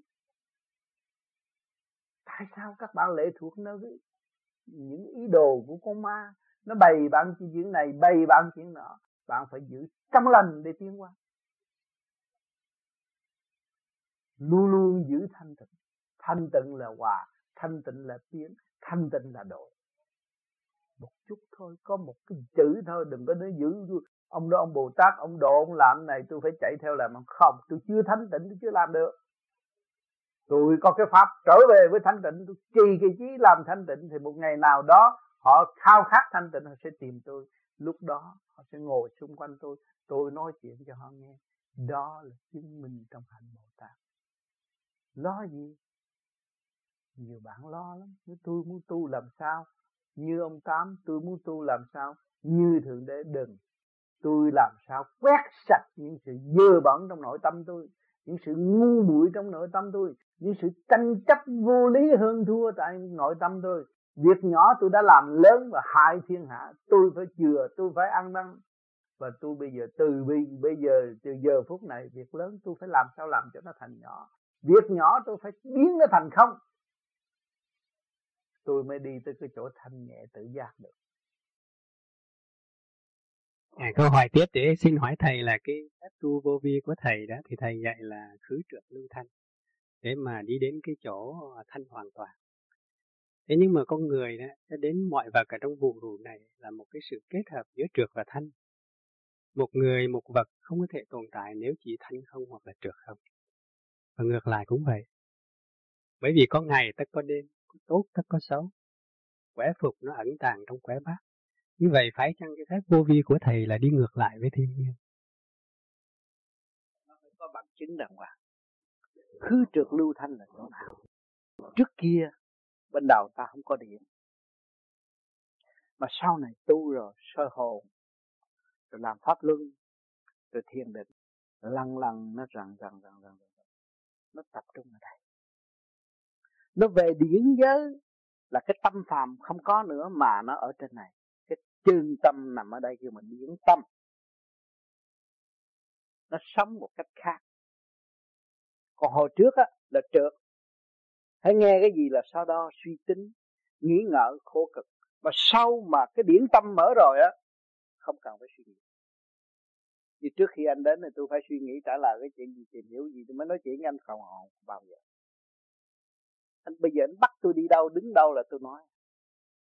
Speaker 2: Tại sao các bạn lệ thuộc nơi những ý đồ của con ma, nó bày bạn chuyện này, bày bạn chuyện nọ. Bạn phải giữ trong lành để tiến qua luôn luôn giữ thanh tịnh. Thanh tịnh là hòa, thanh tịnh là tiến, thanh tịnh là độ. Một chút thôi, có một cái chữ thôi, đừng có nói giữ ông đó ông bồ tát, ông độ ông làm này, tôi phải chạy theo làm. Không, tôi chưa thanh tịnh, tôi chưa làm được tôi có cái pháp trở về với thanh tịnh, tôi trì cái chí làm thanh tịnh, thì một ngày nào đó họ khao khát thanh tịnh, họ sẽ tìm tôi. Lúc đó họ sẽ ngồi xung quanh tôi tôi nói chuyện cho họ nghe. Đó là chứng minh trong hạnh bồ tát. Lo gì? Nhiều bạn lo lắm. Nếu tôi muốn tu làm sao? Như ông tám, tôi muốn tu làm sao? Như thượng đế, đừng. Tôi làm sao quét sạch những sự dơ bẩn trong nội tâm tôi, những sự ngu muội trong nội tâm tôi những sự tranh chấp vô lý hơn thua tại nội tâm tôi. Việc nhỏ tôi đã làm lớn và hại thiên hạ. Tôi phải chừa tôi phải ăn năn. Và tôi bây giờ từ bây bây giờ từ giờ phút này việc lớn tôi phải làm sao làm cho nó thành nhỏ. Việc nhỏ tôi phải biến nó thành không. Tôi mới đi tới cái chỗ thanh nhẹ tự giác được.
Speaker 23: À, câu hỏi tiếp để xin hỏi thầy là cái phép tu vô vi của thầy đó thì thầy dạy là khứ trượt lưu thanh để mà đi đến cái chỗ ờ, thanh hoàn toàn. Thế nhưng mà con người đó sẽ đến mọi vật ở trong vũ trụ này là một cái sự kết hợp giữa trượt và thanh. Một người, một vật không có thể tồn tại nếu chỉ thanh không hoặc là trượt không. Và ngược lại cũng vậy. Bởi vì có ngày tất có đêm, có tốt tất có xấu. Quẻ phục nó ẩn tàng trong quẻ bát. Như vậy phải chăng cái phép vô vi của thầy là đi ngược lại với thiên nhiên?
Speaker 2: Nó phải có bằng chứng đàng hoàng khứ trượt lưu thanh là chỗ nào? Trước kia, bên đầu ta không có điện. Mà sau này tu rồi soi hồn, rồi làm pháp luân, rồi thiền định lăn lăn nó rằng rằng rằng rằng nó tập trung ở đây. Nó về điển giới là cái tâm phàm không có nữa mà nó ở trên này. Cái chân tâm nằm ở đây kêu mình điển tâm. Nó sống một cách khác còn hồi trước á, là trượt. Hãy nghe cái gì là sau đó suy tính, nghĩ ngợi, khổ cực. Mà sau mà cái điển tâm mở rồi á, không cần phải suy nghĩ. Như trước khi anh đến thì tôi phải suy nghĩ trả lời cái chuyện gì, tìm hiểu gì, tôi mới nói chuyện với anh phòng hồn bao giờ. Anh, bây giờ anh bắt tôi đi đâu, đứng đâu là tôi nói.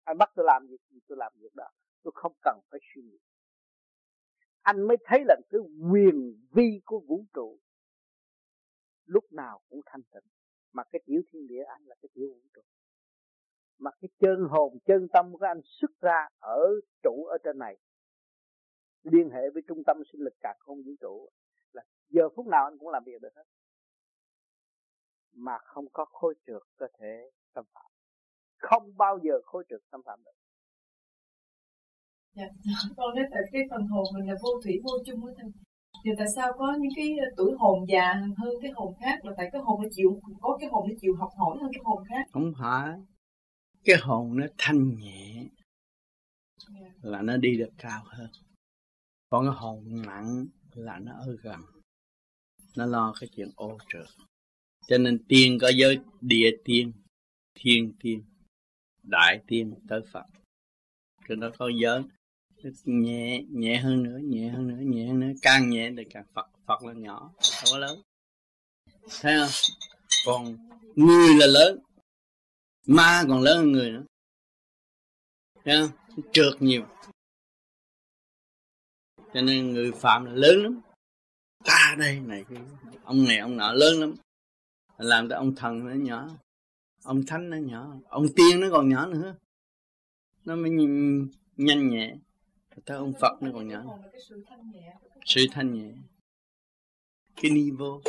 Speaker 2: Anh bắt tôi làm việc gì, tôi làm việc đó. Tôi không cần phải suy nghĩ. Anh mới thấy là cái quyền vi của vũ trụ lúc nào cũng thanh tịnh. Mà cái tiểu thiên địa anh là cái tiểu vũ trụ. Mà cái chân hồn, chân tâm của anh xuất ra ở trụ ở trên này. Liên hệ với trung tâm sinh lực cả không vũ trụ. Là giờ phút nào anh cũng làm việc được hết. Mà không có khối trượt có thể tâm phạm. Không bao giờ khối trượt tâm phạm được.
Speaker 24: Dạ con nói tại cái phần hồn mình là vô thủy, vô chung với thầy thì tại sao có những cái tuổi hồn già hơn cái hồn khác? Là tại cái hồn nó chịu, có cái hồn nó chịu học hỏi hơn cái hồn khác.
Speaker 5: Không phải. Cái hồn nó thanh nhẹ yeah. Là nó đi được cao hơn. Còn cái hồn nặng là nó ở gần. Nó lo cái chuyện ô trượt cho nên tiên có giới địa tiên, thiên tiên, đại tiên tới phật. Cho nó có giới nhẹ nhẹ hơn nữa, nhẹ hơn nữa, nhẹ hơn nữa. Càng nhẹ thì càng phật phật là nhỏ không có lớn. Thấy không? Còn người là lớn, ma còn lớn hơn người nữa. Thấy không? Trượt nhiều. Cho nên người phạm là lớn lắm. Ta đây, này ông này, ông nọ lớn lắm. Làm cho ông thần nó nhỏ, ông thánh nó nhỏ, ông tiên nó còn nhỏ nữa. Nó mới nhìn nhanh nhẹ tới ông phật nó còn nhỏ sự thanh nhẹ. Cái niveau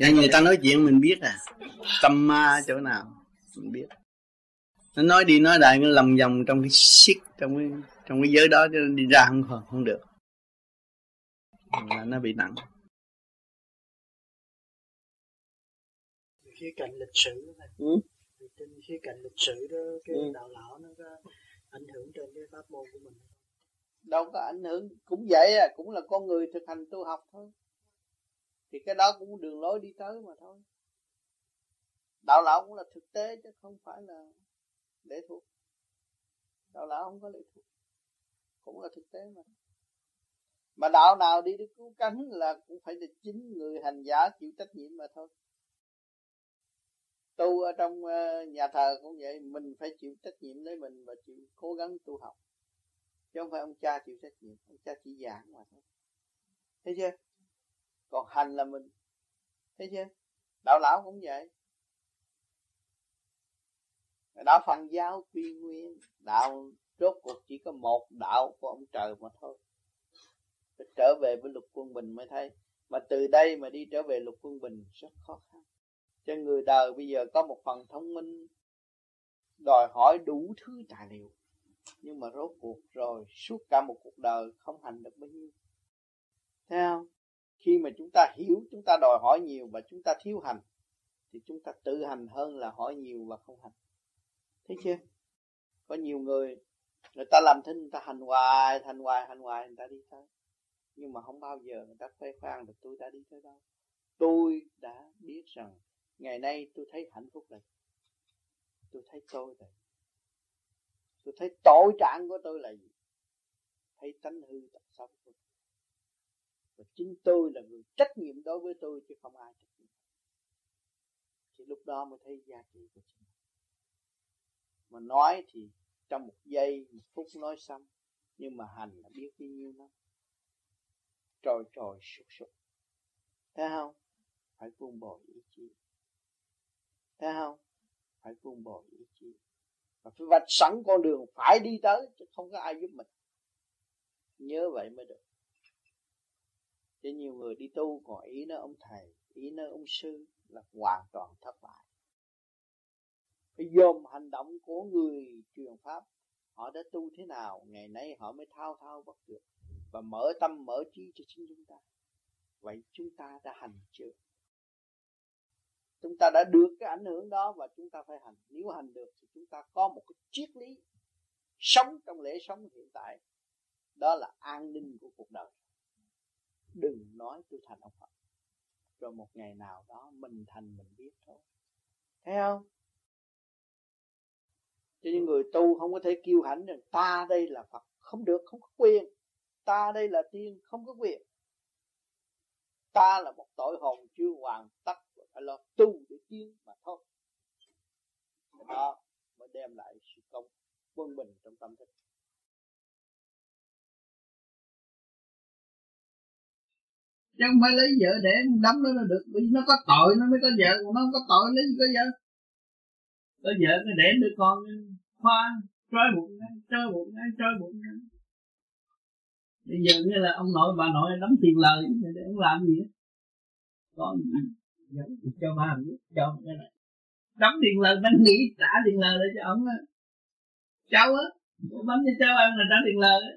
Speaker 5: Dạ người ta nói chuyện mình biết à. Tâm ma chỗ nào Mình biết. Nó nói đi nói lại nó lầm vòng trong cái siết Trong cái trong cái giới đó cho đi ra không không được. Là nó bị nặng.
Speaker 25: Khía cạnh lịch sử này ừ? Trên khía cạnh lịch sử đó cái ừ. đạo lão nó có ảnh hưởng trên cái pháp môn của mình
Speaker 5: đâu có ảnh hưởng. Cũng vậy à cũng là con người thực hành tu học thôi. Thì cái đó cũng đường lối đi tới mà thôi. Đạo lão cũng là thực tế chứ không phải là lệ thuộc. Đạo lão không có lệ thuộc. Cũng là thực tế mà. Mà đạo nào đi được cứu cánh là cũng phải là chính người hành giả chịu trách nhiệm mà thôi tu ở trong ờ, nhà thờ cũng vậy, mình phải chịu trách nhiệm lấy mình và chịu cố gắng tu học. Chứ không phải ông cha chịu trách nhiệm, ông cha chỉ giảng mà thôi. Thấy chưa? Còn hành là mình. Thấy chưa? Đạo lão cũng vậy. Đạo phật giáo quy nguyên, đạo rốt cuộc chỉ có một đạo của ông trời mà thôi. Phải trở về với lục quân bình mới thấy. Mà từ đây mà đi trở về lục quân bình rất khó khăn cho người đời bây giờ có một phần thông minh, đòi hỏi đủ thứ tài liệu. Nhưng mà rốt cuộc rồi, suốt cả một cuộc đời không hành được bao nhiêu. Thấy không? Khi mà chúng ta hiểu chúng ta đòi hỏi nhiều và chúng ta thiếu hành, thì chúng ta tự hành hơn là hỏi nhiều và không hành. Thấy chưa? Có nhiều người người ta làm thinh, người ta hành hoài hành hoài hành hoài, người ta đi tới. Nhưng mà không bao giờ người ta khoe khoang được, tôi đã đi tới đâu tôi đã biết rằng ngày nay tôi thấy hạnh phúc này tôi thấy tôi này tôi thấy tội trạng của tôi là gì? Thấy tánh hư tật xấu của tôi. Và chính tôi là người trách nhiệm đối với tôi chứ không ai trách nhiệm.
Speaker 2: Thì lúc đó mới thấy giá trị của chính mình. Mà nói thì trong một giây, một phút nói xong, nhưng mà hành là biết bao nhiêu năm trời trời sụt sụt thấy không? Phải buông bỏ ý chí thấy không? Phải buông bỏ ý chí. Và phải vạch sẵn con đường phải đi tới, chứ không có ai giúp mình. Nhớ vậy mới được. Cho nhiều người đi tu, còn ý nó ông thầy, ý nó ông sư là hoàn toàn thất bại. Phải dồn hành động của người truyền pháp. Họ đã tu thế nào, ngày nay họ mới thao thao bất tuyệt. Và mở tâm, mở trí cho chính chúng ta. Vậy chúng ta đã hành chưa chúng ta đã được cái ảnh hưởng đó và chúng ta phải hành. Nếu hành được thì chúng ta có một cái triết lý sống trong lễ sống hiện tại. Đó là an ninh của cuộc đời. Đừng nói tôi thành ông Phật. Rồi một ngày nào đó mình thành mình biết thôi. Thấy không? Cho những người tu không có thể kiêu hãnh rằng ta đây là Phật. Không được, không có quyền. Ta đây là tiên, không có quyền. Ta là một tội hồn chưa hoàn tất phải lo tu để tiến mà thôi. Đó mới đem lại sự công quân bình trong tâm thức.
Speaker 5: Chứ không phải lấy vợ để đấm nó là được vì nó có tội, nó mới có vợ, còn nó không có tội, lấy gì có vợ? Có vợ nó để đứa con, khoa, trói bụng nó trói bụng nó trói bụng nó bây giờ như là ông nội, bà nội đóng tiền lời, để ông làm gì á? Có gì? Cho ba biết cho cái này đóng tiền lời bánh nghĩ trả tiền lời lại cho ông á cháu á bấm cho cháu ăn là trả tiền lời á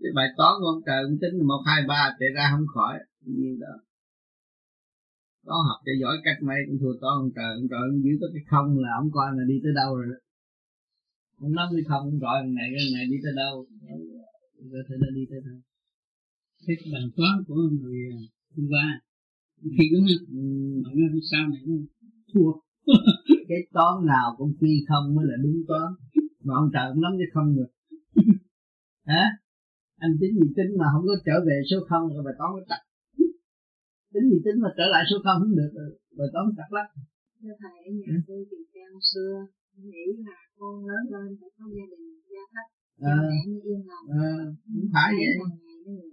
Speaker 5: cái bài toán của ông trời ông tính một hai ba chạy ra không khỏi như đó có học cho giỏi cách mấy cũng thua toán ông trời ông trời ông giữ có cái không là ông coi là đi tới đâu rồi đó ông nói cái không ông gọi thằng này cái này đi tới đâu có thể nó đi tới đâu
Speaker 26: thế bài toán của người hôm qua khi có hỏi nó sao này nó thua.
Speaker 5: Cái toán nào cũng phi không mới là đúng toán mà ông trời ông nắm cái không được. Hả? Anh tính gì tính mà không có trở về số không rồi bài toán mới chặt tính gì tính mà trở lại số không không được rồi bài toán chặt lắm.
Speaker 27: Thưa thầy ở nhà tôi thì cao xưa nghĩ là con lớn lên phải có gia đình gia thất. À, mẹ yên lòng.
Speaker 5: À, không phải vậy.
Speaker 27: ngày nó người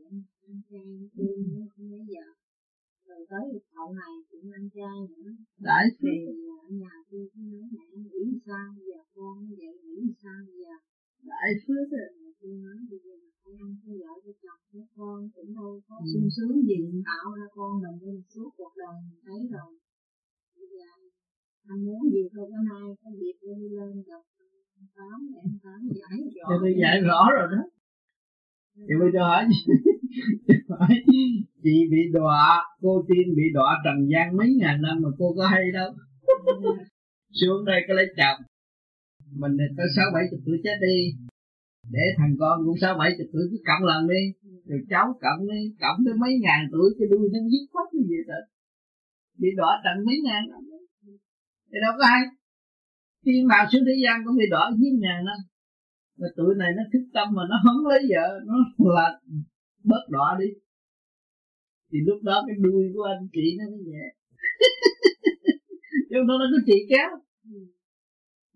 Speaker 27: anh trai thương nó không lấy vợ rồi tới hậu này cũng anh trai nữa.
Speaker 5: Đại
Speaker 27: thì ở nhà tôi cũng nói mẹ nghĩ sao giờ con như vậy nghĩ sao giờ?
Speaker 5: Đại phước rồi
Speaker 27: tôi nói bây giờ ăn theo vợ cho chồng với con cũng đâu có ừ. sung sướng gì tạo ra con mình lên suốt cuộc đời mình thấy rồi. Bây giờ anh muốn gì thôi có nay có việc đi lên gặp tám em tám giải rõ
Speaker 5: thì giải rõ rồi đó thì bây giờ hỏi chị bị đọa, cô tiên bị đọa trần gian mấy ngàn năm mà cô có hay đâu. Xuống đây có lấy chồng. Mình có sáu bảy chục tuổi chết đi. Để thằng con cũng sáu bảy chục tuổi cứ cộng lần đi. Rồi cháu cộng đi cộng tới mấy ngàn tuổi cái đuôi nó giết quách như vậy đó. Bị đỏ tận mấy ngàn năm. Thì đâu có ai tiên nào xuống thế gian cũng bị đỏ giết ngàn năm mà tuổi này nó thích tâm mà nó không lấy vợ nó là bớt đỏ đi. Thì lúc đó cái đuôi của anh chị nó mới nhẹ. Chứ nó nó cứ chị kéo.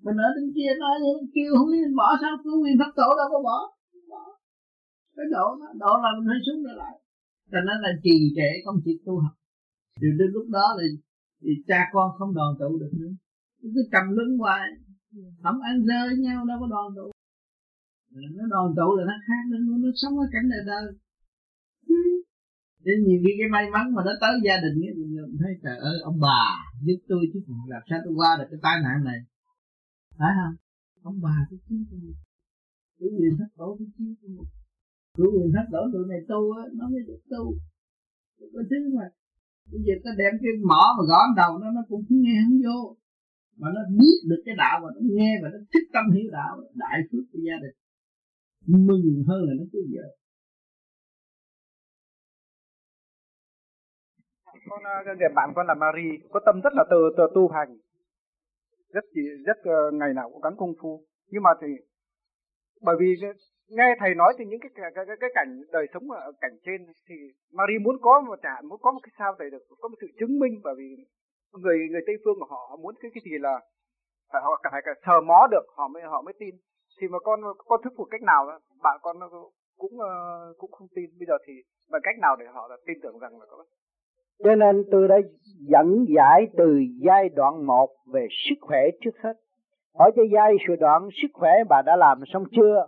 Speaker 5: Mình ở bên kia nói kêu không biết bỏ sao cứ nguyên pháp tổ đâu có bỏ. Bỏ cái độ đó độ là mình hơi xuống trở lại. Cho nên là trì trệ công việc tu học. Thì đến lúc đó thì, thì cha con không đoàn tụ được nữa. Cứ cầm lưng hoài. Không ăn rơi nhau đâu có đoàn tụ nó đoàn tụ là nó khác nó, nó sống ở cảnh đời đời. Nên nhiều khi cái may mắn mà nó tới gia đình ấy, mình thấy trời ơi ông bà giúp tôi chứ làm sao tôi qua được cái tai nạn này. Phải không? Ông bà cái cứu tôi. Mình quyền thất tổ cái cứu tôi mình quyền thất tổ tụi này tu á nó mới được tu. Có thứ mà bây giờ có đem cái mỏ mà gõ đầu nó nó cũng nghe không vô. Mà nó biết được cái đạo và nó nghe và nó thích tâm hiểu đạo đại phước của gia đình mừng hơn là nó cứ vợ
Speaker 28: con à, đẹp bạn con là Marie có tâm rất là từ từ tu hành. Rất chỉ rất uh, ngày nào cũng gắn công phu. Nhưng mà thì bởi vì nghe thầy nói thì những cái cái, cái, cái cảnh đời sống ở cảnh trên thì Marie muốn có một trả muốn có một cái sao thầy được có một sự chứng minh bởi vì người người tây phương của họ, họ muốn cái cái gì là phải họ phải phải sờ mó được họ mới họ mới tin thì mà con con thuyết phục cách nào đó bạn con cũng ờ, cũng không tin. Bây giờ thì bằng cách nào để họ là tin tưởng rằng là có
Speaker 2: cho nên tôi đã dẫn giải từ giai đoạn một về sức khỏe trước hết. Hỏi cho giai đoạn sức khỏe bà đã làm xong chưa?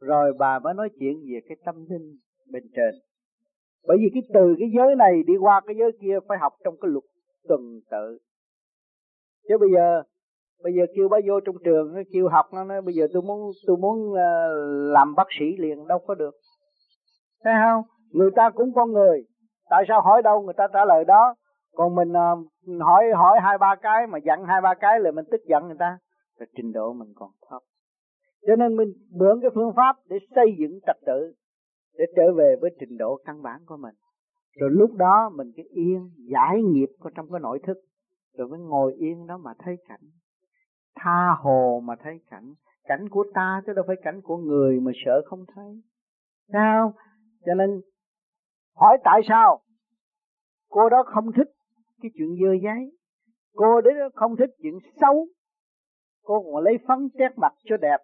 Speaker 2: Rồi bà mới nói chuyện về cái tâm linh bên trên. Bởi vì cái từ cái giới này đi qua cái giới kia phải học trong cái luật tuần tự. Chứ bây giờ bây giờ kêu bà vô trong trường, kêu học, nó nói, bây giờ tôi muốn tôi muốn ờ, làm bác sĩ liền, đâu có được. Thấy không? Người ta cũng con người. Tại sao hỏi đâu, người ta trả lời đó. Còn mình ờ, hỏi hỏi hai ba cái, mà giận hai ba cái là mình tức giận người ta. Rồi trình độ mình còn thấp. Cho nên mình mượn cái phương pháp để xây dựng trật tự, để trở về với trình độ căn bản của mình. Rồi lúc đó mình cái yên, giải nghiệp của trong cái nội thức. Rồi mới ngồi yên đó mà thấy cảnh tha hồ mà thấy cảnh. Cảnh của ta chứ đâu phải cảnh của người mà sợ không thấy. Sao cho nên, hỏi tại sao cô đó không thích cái chuyện dơ giấy? Cô đó không thích chuyện xấu. Cô còn lấy phấn tét mặt cho đẹp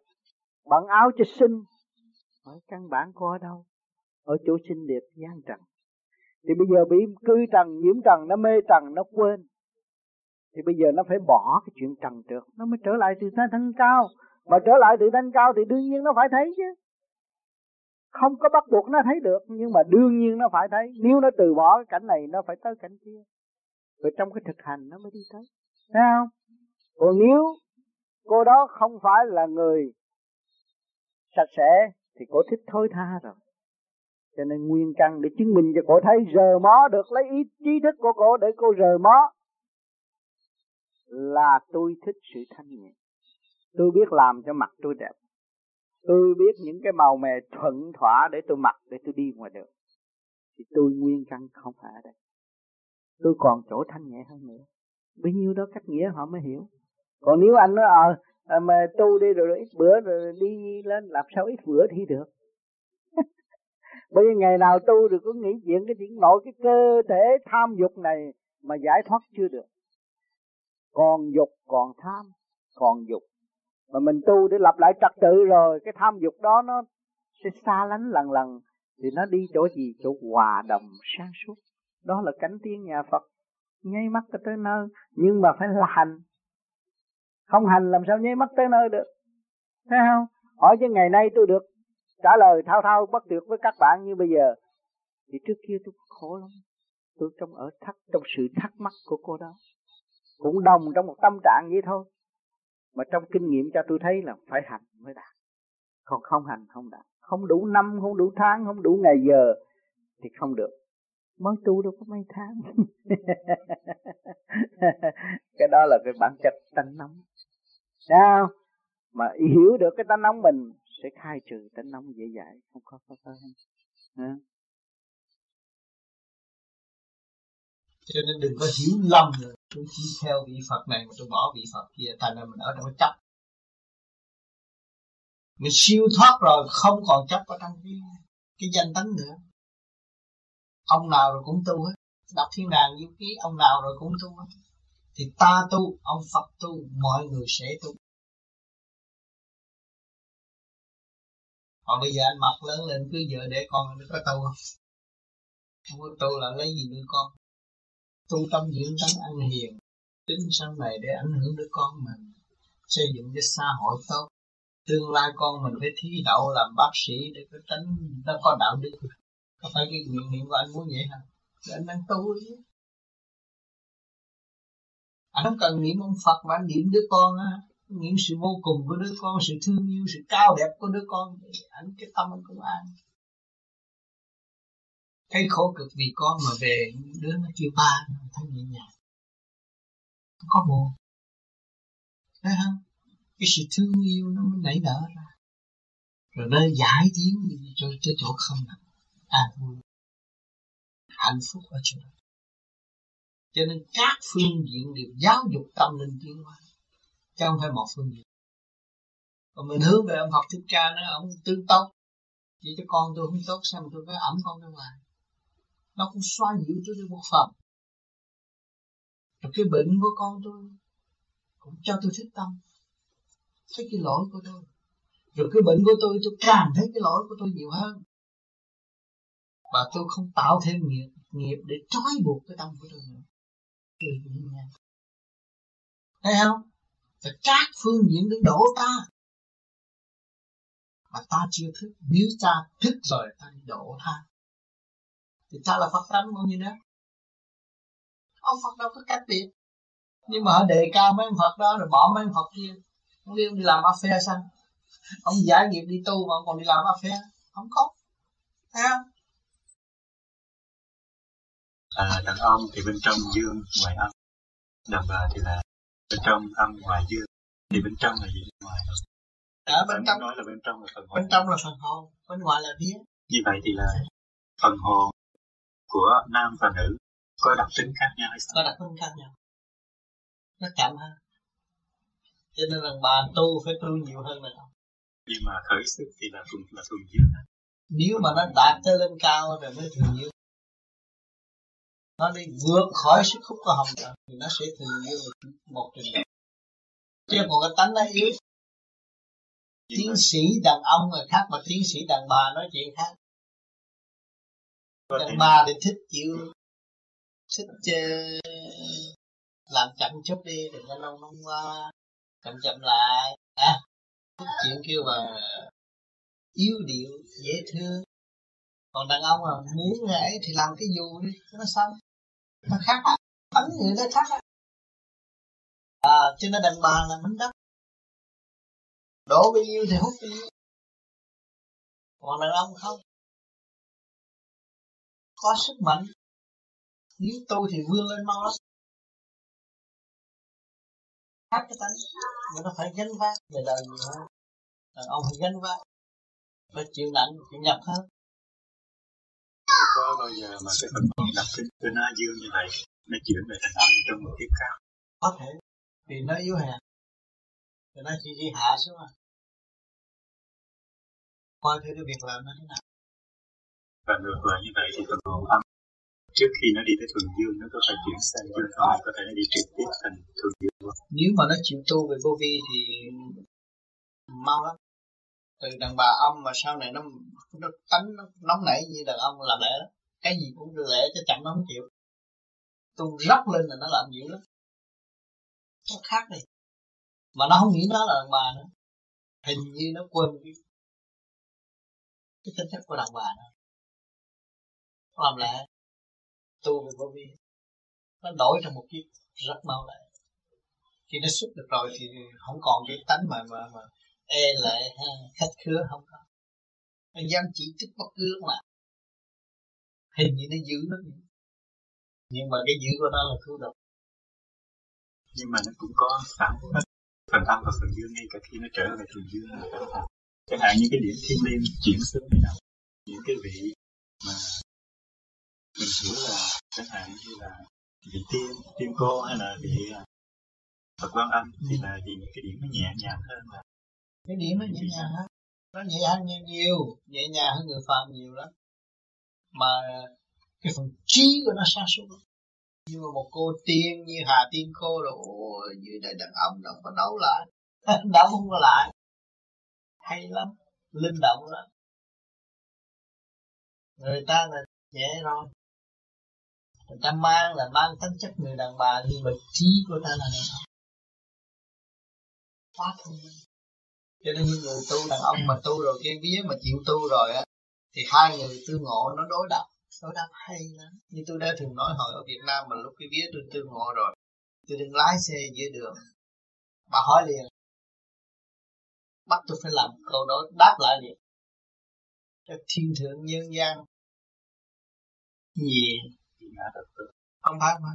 Speaker 2: bận áo cho xinh. Hỏi, căn bản cô ở đâu? Ở chỗ xinh đẹp gian trần. Thì bây giờ bị cư trần, nhiễm trần, nó mê trần, nó quên thì bây giờ nó phải bỏ cái chuyện trần trượt, nó mới trở lại từ thanh cao. Mà trở lại từ thanh cao thì đương nhiên nó phải thấy chứ. Không có bắt buộc nó thấy được, nhưng mà đương nhiên nó phải thấy. Nếu nó từ bỏ cái cảnh này, nó phải tới cảnh kia. Rồi trong cái thực hành nó mới đi tới. Thấy không? Còn nếu cô đó không phải là người sạch sẽ, thì cô thích thôi tha rồi. Cho nên nguyên căn để chứng minh cho cô thấy, rờ mó được lấy ý, trí thức của cô để cô rờ mó là tôi thích sự thanh nhẹ. Tôi biết làm cho mặt tôi đẹp. Tôi biết những cái màu mè thuận thỏa để tôi mặc để tôi đi ngoài đường. Thì tôi nguyên căn không phải ở đây. Tôi còn chỗ thanh nhẹ hơn nữa. Bấy nhiêu đó cách nghĩa họ mới hiểu. Còn nếu anh nói ờ à, mà tu đi rồi, rồi ít bữa rồi đi lên làm sao ít bữa thì được? Bởi vì ngày nào tu được có nghĩ chuyện cái chuyện nội cái cơ thể tham dục này mà giải thoát chưa được còn dục, còn tham, còn dục. Mà mình tu để lập lại trật tự rồi, cái tham dục đó nó sẽ xa lánh lần lần, thì nó đi chỗ gì? Chỗ hòa đồng sáng suốt. Đó là cánh tiên nhà Phật. Nháy mắt tới nơi, nhưng mà phải là hành. Không hành làm sao nháy mắt tới nơi được? Thấy không? Hỏi chứ ngày nay tôi được trả lời thao thao bất tuyệt với các bạn như bây giờ. Thì trước kia tôi khổ lắm. Tôi trong ở thắc trong sự thắc mắc của cô đó cũng đồng trong một tâm trạng vậy thôi. Mà trong kinh nghiệm cho tôi thấy là phải hành mới đạt. Còn không hành không đạt. Không đủ năm, không đủ tháng, không đủ ngày giờ thì không được. Mới tu đâu có mấy tháng. Cái đó là cái bản chất tánh nóng. Sao? Mà hiểu được cái tánh nóng mình sẽ khai trừ tánh nóng dễ dãi, không có khó khăn.
Speaker 12: Cho nên đừng có hiểu lầm. nữa tôi chỉ theo vị Phật này mà tôi bỏ vị Phật kia thành ra mình ở trong cái chấp. Mình siêu thoát rồi không còn chấp ở trong cái, cái danh tánh nữa. Ông nào rồi cũng tu hết. Đọc thiên đàng như ký ông nào rồi cũng tu hết. Thì ta tu ông Phật tu mọi người sẽ tu. Còn bây giờ anh mặc lớn lên cứ vợ để con nó có tu không? Không có tu là lấy gì nuôi con? Tu tâm dưỡng tánh ăn hiền, tính sau này để ảnh hưởng đứa con mình, xây dựng cho xã hội tốt. Tương lai con mình phải thi đậu làm bác sĩ để có tính nó có đạo đức. Có phải cái nguyện niệm của anh muốn vậy hả? Để anh đang tu chứ. Anh không cần niệm ông Phật mà anh niệm đứa con á. Niệm sự vô cùng của đứa con, sự thương yêu, sự cao đẹp của đứa con. Anh cái tâm anh cũng an thấy khổ cực vì con mà về, đứa nó kêu ba thấy nhẹ nhàng. Không có buồn. Thấy không? Cái sự thương yêu nó mới nảy nở ra. Rồi nó giải tiến cho cho chỗ không nào an vui. Hạnh phúc ở chỗ đó. Cho nên các phương diện đều giáo dục tâm linh tiến hóa. Chứ không phải một phương diện. Còn mình hướng về ông học thích ca nó ông tương tốt. Vậy cho con tôi không tốt, sao mà tôi phải ẩm con ra ngoài? Nó cũng xoa dịu tôi được một phần. Rồi cái bệnh của con tôi cũng cho tôi thích tâm. Thấy cái lỗi của tôi. Rồi cái bệnh của tôi tôi càng thấy cái lỗi của tôi nhiều hơn. Và tôi không tạo thêm nghiệp nghiệp để trói buộc cái tâm của tôi nữa. Tôi nha thấy không? Phải các phương diện để đổ ta. Mà ta chưa thức. Nếu ta thức rồi, ta đi ta. tha thì ta là phật tánh bao nhiêu đó. Ông phật đâu có cách biệt. Nhưng mà họ đề cao mấy ông phật đó rồi bỏ mấy ông phật kia. Ông đi, ông đi làm affair sao? Ông giải nghiệp đi tu mà ông còn đi làm affair. Không có. Thấy không?
Speaker 29: À, đàn ông thì bên trong dương ngoài âm. Đàn bà thì là bên trong âm ngoài dương. Thì bên trong là gì? Ngoài
Speaker 12: ở bên trong
Speaker 29: nói là bên trong là phần hồn.
Speaker 12: bên trong là phần hồn bên ngoài là vía.
Speaker 29: Như vậy thì là phần hồn của nam và nữ có đặc tính khác nhau hay sao?
Speaker 12: Có đặc tính khác nhau. Nó chậm hơn. Cho nên rằng bà tu phải tu nhiều hơn này
Speaker 29: nhưng mà khởi sức thì là thuần là thuần dương
Speaker 12: nếu mà nó đạt tới lên cao rồi mới thường dương nó đi vượt khỏi sức hút của hồng trần thì nó sẽ thường dương một trình độ chứ còn cái tánh nó yếu. Tiến sĩ đàn ông là khác mà tiến sĩ đàn bà nói chuyện khác đàn bà thì thích chịu thích uh, làm chậm chút đi đừng có lâu nông qua chậm chậm lại. À thích chuyện kêu mà yếu điệu dễ thương. Còn đàn ông mà muốn ấy thì làm cái dù đi cho nó xong nó khác á tánh người nó khác á. À cho nên đàn bà là minh đất. Đổ bao nhiêu thì hút bao nhiêu. Còn đàn ông không có sức mạnh. Nếu tôi thì vươn lên mau lắm. Khác cái tánh mà nó phải gánh vác về đời nhiều hơn. Đàn ông phải gánh vác. Phải chịu nặng chịu nhập hơn
Speaker 29: có bao giờ mà cái phần hồn đặc tính của nó dương như vậy nó chuyển về thành âm trong một kiếp khác.
Speaker 12: Có thể. Vì nó yếu hèn. Thì nó chỉ đi hạ xuống à coi thử cái việc làm nó thế nào
Speaker 29: và ngược lại như vậy thì phần hồn âm trước khi nó đi tới thuần dương, nó có phải chuyển sang dương không có thể nó đi trực tiếp thành thuần dương
Speaker 12: nếu mà nó chịu tu về vô vi thì mau lắm. Từ đàn bà âm mà sau này nó nó tánh, nó nóng nảy như đàn ông là lẽ đó. Cái gì cũng lẽ cho chẳng nó không chịu. Tu róc lên là nó làm dữ lắm. Nó khác đi. Mà nó không nghĩ nó là đàn bà nữa. Hình như nó quên cái cái tính chất của đàn bà nữa làm lại. Tu về vô vi. Nó đổi thành một kiếp rất mau lại khi nó xuất được rồi thì không còn cái tánh mà mà mà e lệ ha, khách khứa không có. Nó dám chỉ trích bất cứ lúc nào. Hình như nó giữ nó nhưng mà cái giữ của nó là cứu độc
Speaker 29: nhưng mà nó cũng có sẵn phần âm và phần dương ngay cả khi nó trở về phần dương. Chẳng hạn như cái điểm thiên liêng chuyển xuống thế nào? Những cái vị mà mình hiểu là chẳng hạn như là vị tiên tiên cô hay là à, Phật quan âm thì là vì những cái điểm nó nhẹ nhàng hơn là
Speaker 12: cái điểm nó nhẹ nhàng hơn. Nó nhẹ nhàng nhiều nhiều nhẹ nhàng hơn người phàm nhiều lắm. Mà cái phần trí của nó sa sút nhưng mà một cô tiên như Hà Tiên Cô rồi ôi dưới đây đàn ông đâu có đấu lại. Đấu không có lại. Hay lắm linh động lắm. Người ta là nhẹ rồi người ta mang là mang tính chất người đàn bà, nhưng mà trí của ta là đàn ông. Quá thông minh. Cho nên những người tu đàn ông mà tu rồi cái vía mà chịu tu rồi á, thì hai người tư ngộ nó đối đáp đối đáp hay lắm. Như tôi đã thường nói hồi ở Việt Nam mà lúc cái vía tôi tư ngộ rồi, tôi đừng lái xe giữa đường. Bà hỏi liền, bắt tôi phải làm câu đó, đáp lại liền. Cho thiên thượng nhân gian gì không phải mà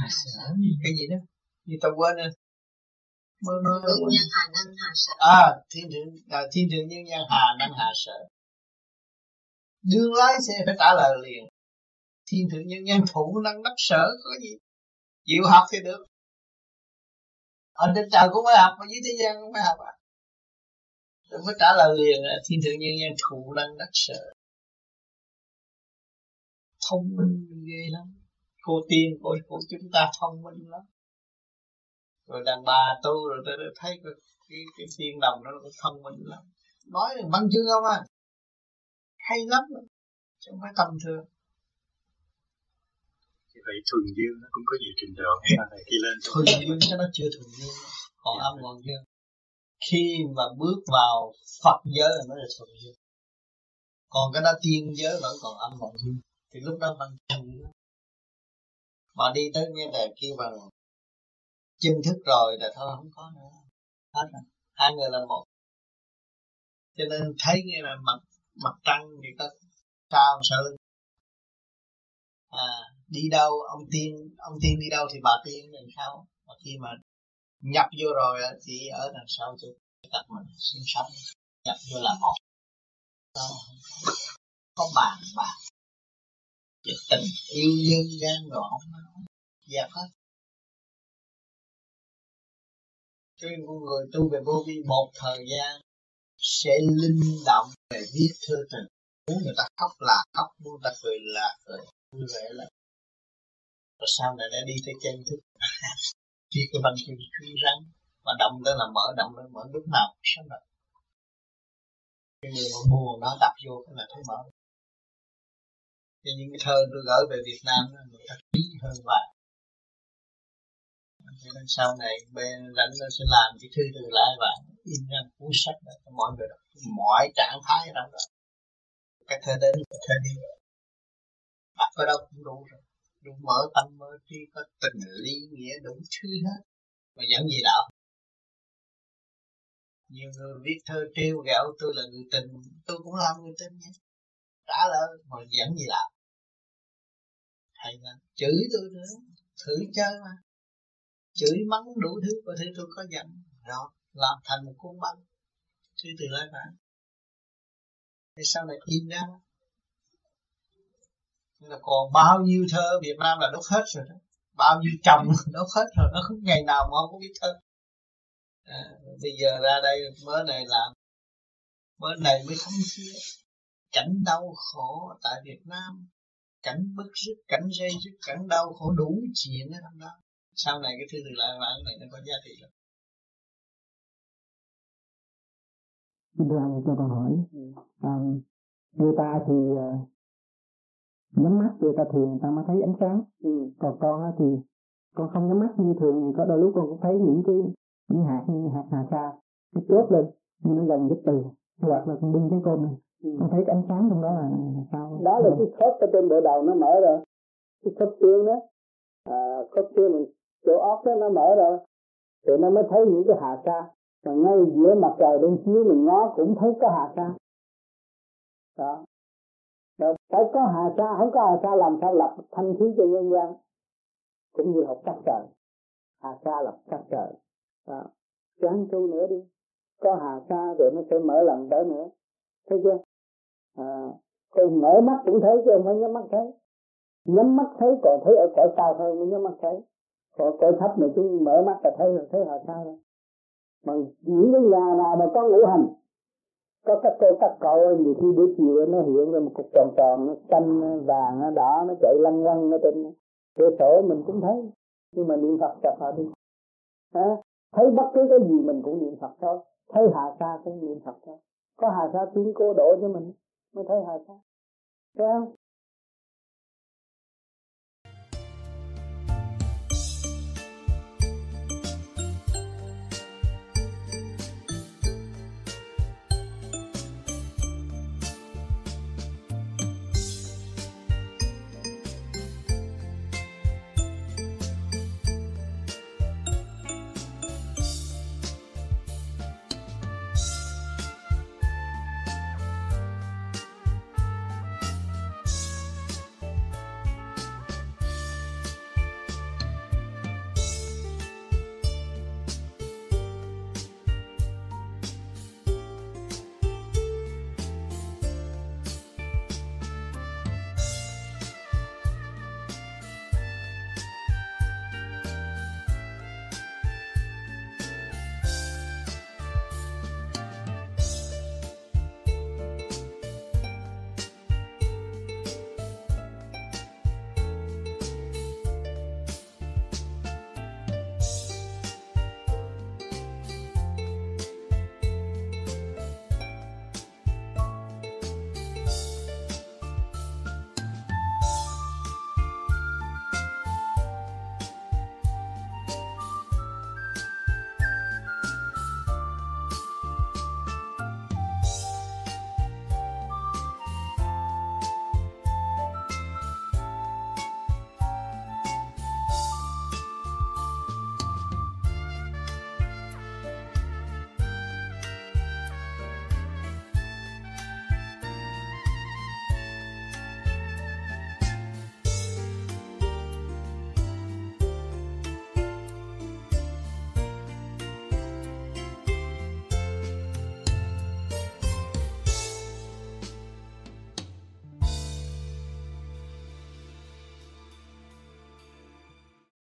Speaker 12: hà sở cái gì đó? Như tao quên rồi. Mơ mơ
Speaker 27: nhân hà năng hà sở
Speaker 12: à thiên thượng à, thiên thượng nhân gian hà năng hà sở đương lái xe phải trả lời liền. Thiên thượng nhân gian thủ năng đắc sở có gì? Chịu học thì được. Ở trên trời cũng phải học mà dưới thế gian cũng phải học à. Tôi phải trả lời liền thiên thượng nhân gian thủ năng đắc sở thông minh ghê lắm. Cô tiên cô, cô chúng ta thông minh lắm. Rồi đàn bà tu rồi tôi thấy cái cái, cái tiên đồng nó thông minh lắm. Nói văn chương không à? Hay lắm. Chứ không phải tầm thường.
Speaker 29: Thì vậy thuần dương nó cũng có nhiều trình độ. Này khi lên
Speaker 12: thuần dương cho nó chưa thuần dương. Còn âm còn dương khi mà bước vào Phật giới là nó là thuần dương. Còn cái đó tiên giới vẫn còn âm còn dương thì lúc đó bằng chân mà đi tới nghe đề kêu bằng chân thức rồi là thôi, không có nữa. Hết rồi. Hai người là một. Cho nên thấy nghe là mặt mặt trăng thì có sao sao lưng. À đi đâu, ông tiên ông tiên đi đâu thì bà tiên đằng sau mà khi mà nhập vô rồi thì ở đằng sau chứ tập mình sinh sống, nhập vô là một. Đó có bàn bạc về tình yêu nhân gian rồi và hết cho nên con người tu về vô vi một thời gian, sẽ linh động về biết thơ tình. Muốn người ta khóc là khóc, muốn người ta cười là cười. Vui vẻ là rồi sau này đã đi tới chân thức. Khi cái văn chương cứng rắn mà động đó là mở, động đó mở, lúc nào Sao sống được cái người mà buồn nó đập vô cái là thấy mở cho những cái thơ tôi gửi về Việt Nam đó, người ta ký hơn vàng cho nên sau này bên rảnh nó sẽ làm cái thư từ lại và in ra cuốn sách đó cho mọi người đọc. Mọi trạng thái trong đó. Cái thơ đến cái thơ đi. Đọc ở đâu cũng đủ rồi. Đủ mở tâm mở trí có tình lý nghĩa đủ thứ hết. Mà dẫn gì đạo nhiều người viết thơ trêu ghẹo tôi là người tình. Tôi cũng làm người tình nhé trả lời mà dẫn gì làm? Hay là chửi tôi nữa thử chơi mà. Chửi mắng đủ thứ có thể tôi có giận. Rồi làm thành một cuốn băng. Chứ từ lại bạn thì sau này in ra. Là còn bao nhiêu thơ Việt Nam là đốt hết rồi đó. Bao nhiêu chồng đốt hết rồi nó không ngày nào mà không có biết thơ. À, bây giờ ra đây mới này làm. Mới này mới thấm thía cảnh đau khổ tại Việt Nam cảnh bức rứt cảnh dây dứt cảnh đau khổ đủ chuyện ở trong đó. Sau này cái thư từ lại bản này nó có giá trị lắm.
Speaker 30: Thưa anh cho con hỏi. À, người ta thì uh, nhắm mắt người ta thường người ta mới thấy ánh sáng. Ừ. còn con thì con không nhắm mắt như thường thì có đôi lúc con cũng thấy những cái những hạt như hạt hà sa nó chốt lên nhưng nó gần cái từ. Hoặc là con bưng cái cơm này ừ. con thấy cái ánh sáng trong đó là sao?
Speaker 31: Đó là cái khớp ở trên bộ đầu nó mở rồi. Cái khớp xương đó. À, khớp xương mình chỗ óc đó nó mở rồi. Thì nó mới thấy những cái hà sa. Mà ngay giữa mặt trời bên chiếu mình ngó cũng thấy có hà sa. Đó. Rồi phải có hà sa không có hà sa làm sao lập thanh khí cho nhân gian. Cũng như học sắc trời. Hà sa lập sắc trời. Đó. Chán tu nữa đi. Có hà sa rồi nó sẽ mở lần tới nữa. Thấy chưa? À, còn mở mắt cũng thấy chứ không phải nhắm mắt thấy nhắm mắt thấy còn thấy ở cõi cao hơn mới nhắm mắt thấy còn cõi thấp này chúng mở mắt là thấy là thấy hà sa rồi mà những cái nhà nào mà có ngũ hành có các cô các cậu nhiều khi buổi chiều nó hiện ra một cục tròn tròn nó xanh vàng nó đỏ nó chạy lăn quăng nó trên cửa sổ mình cũng thấy. Nhưng mà niệm phật chặt họ đi. À, thấy bất cứ cái gì mình cũng niệm phật thôi. Thấy hạ sa cũng niệm phật thôi. Có hạ sa tiếng cô độ cho mình mới thấy hợp sa thấy không?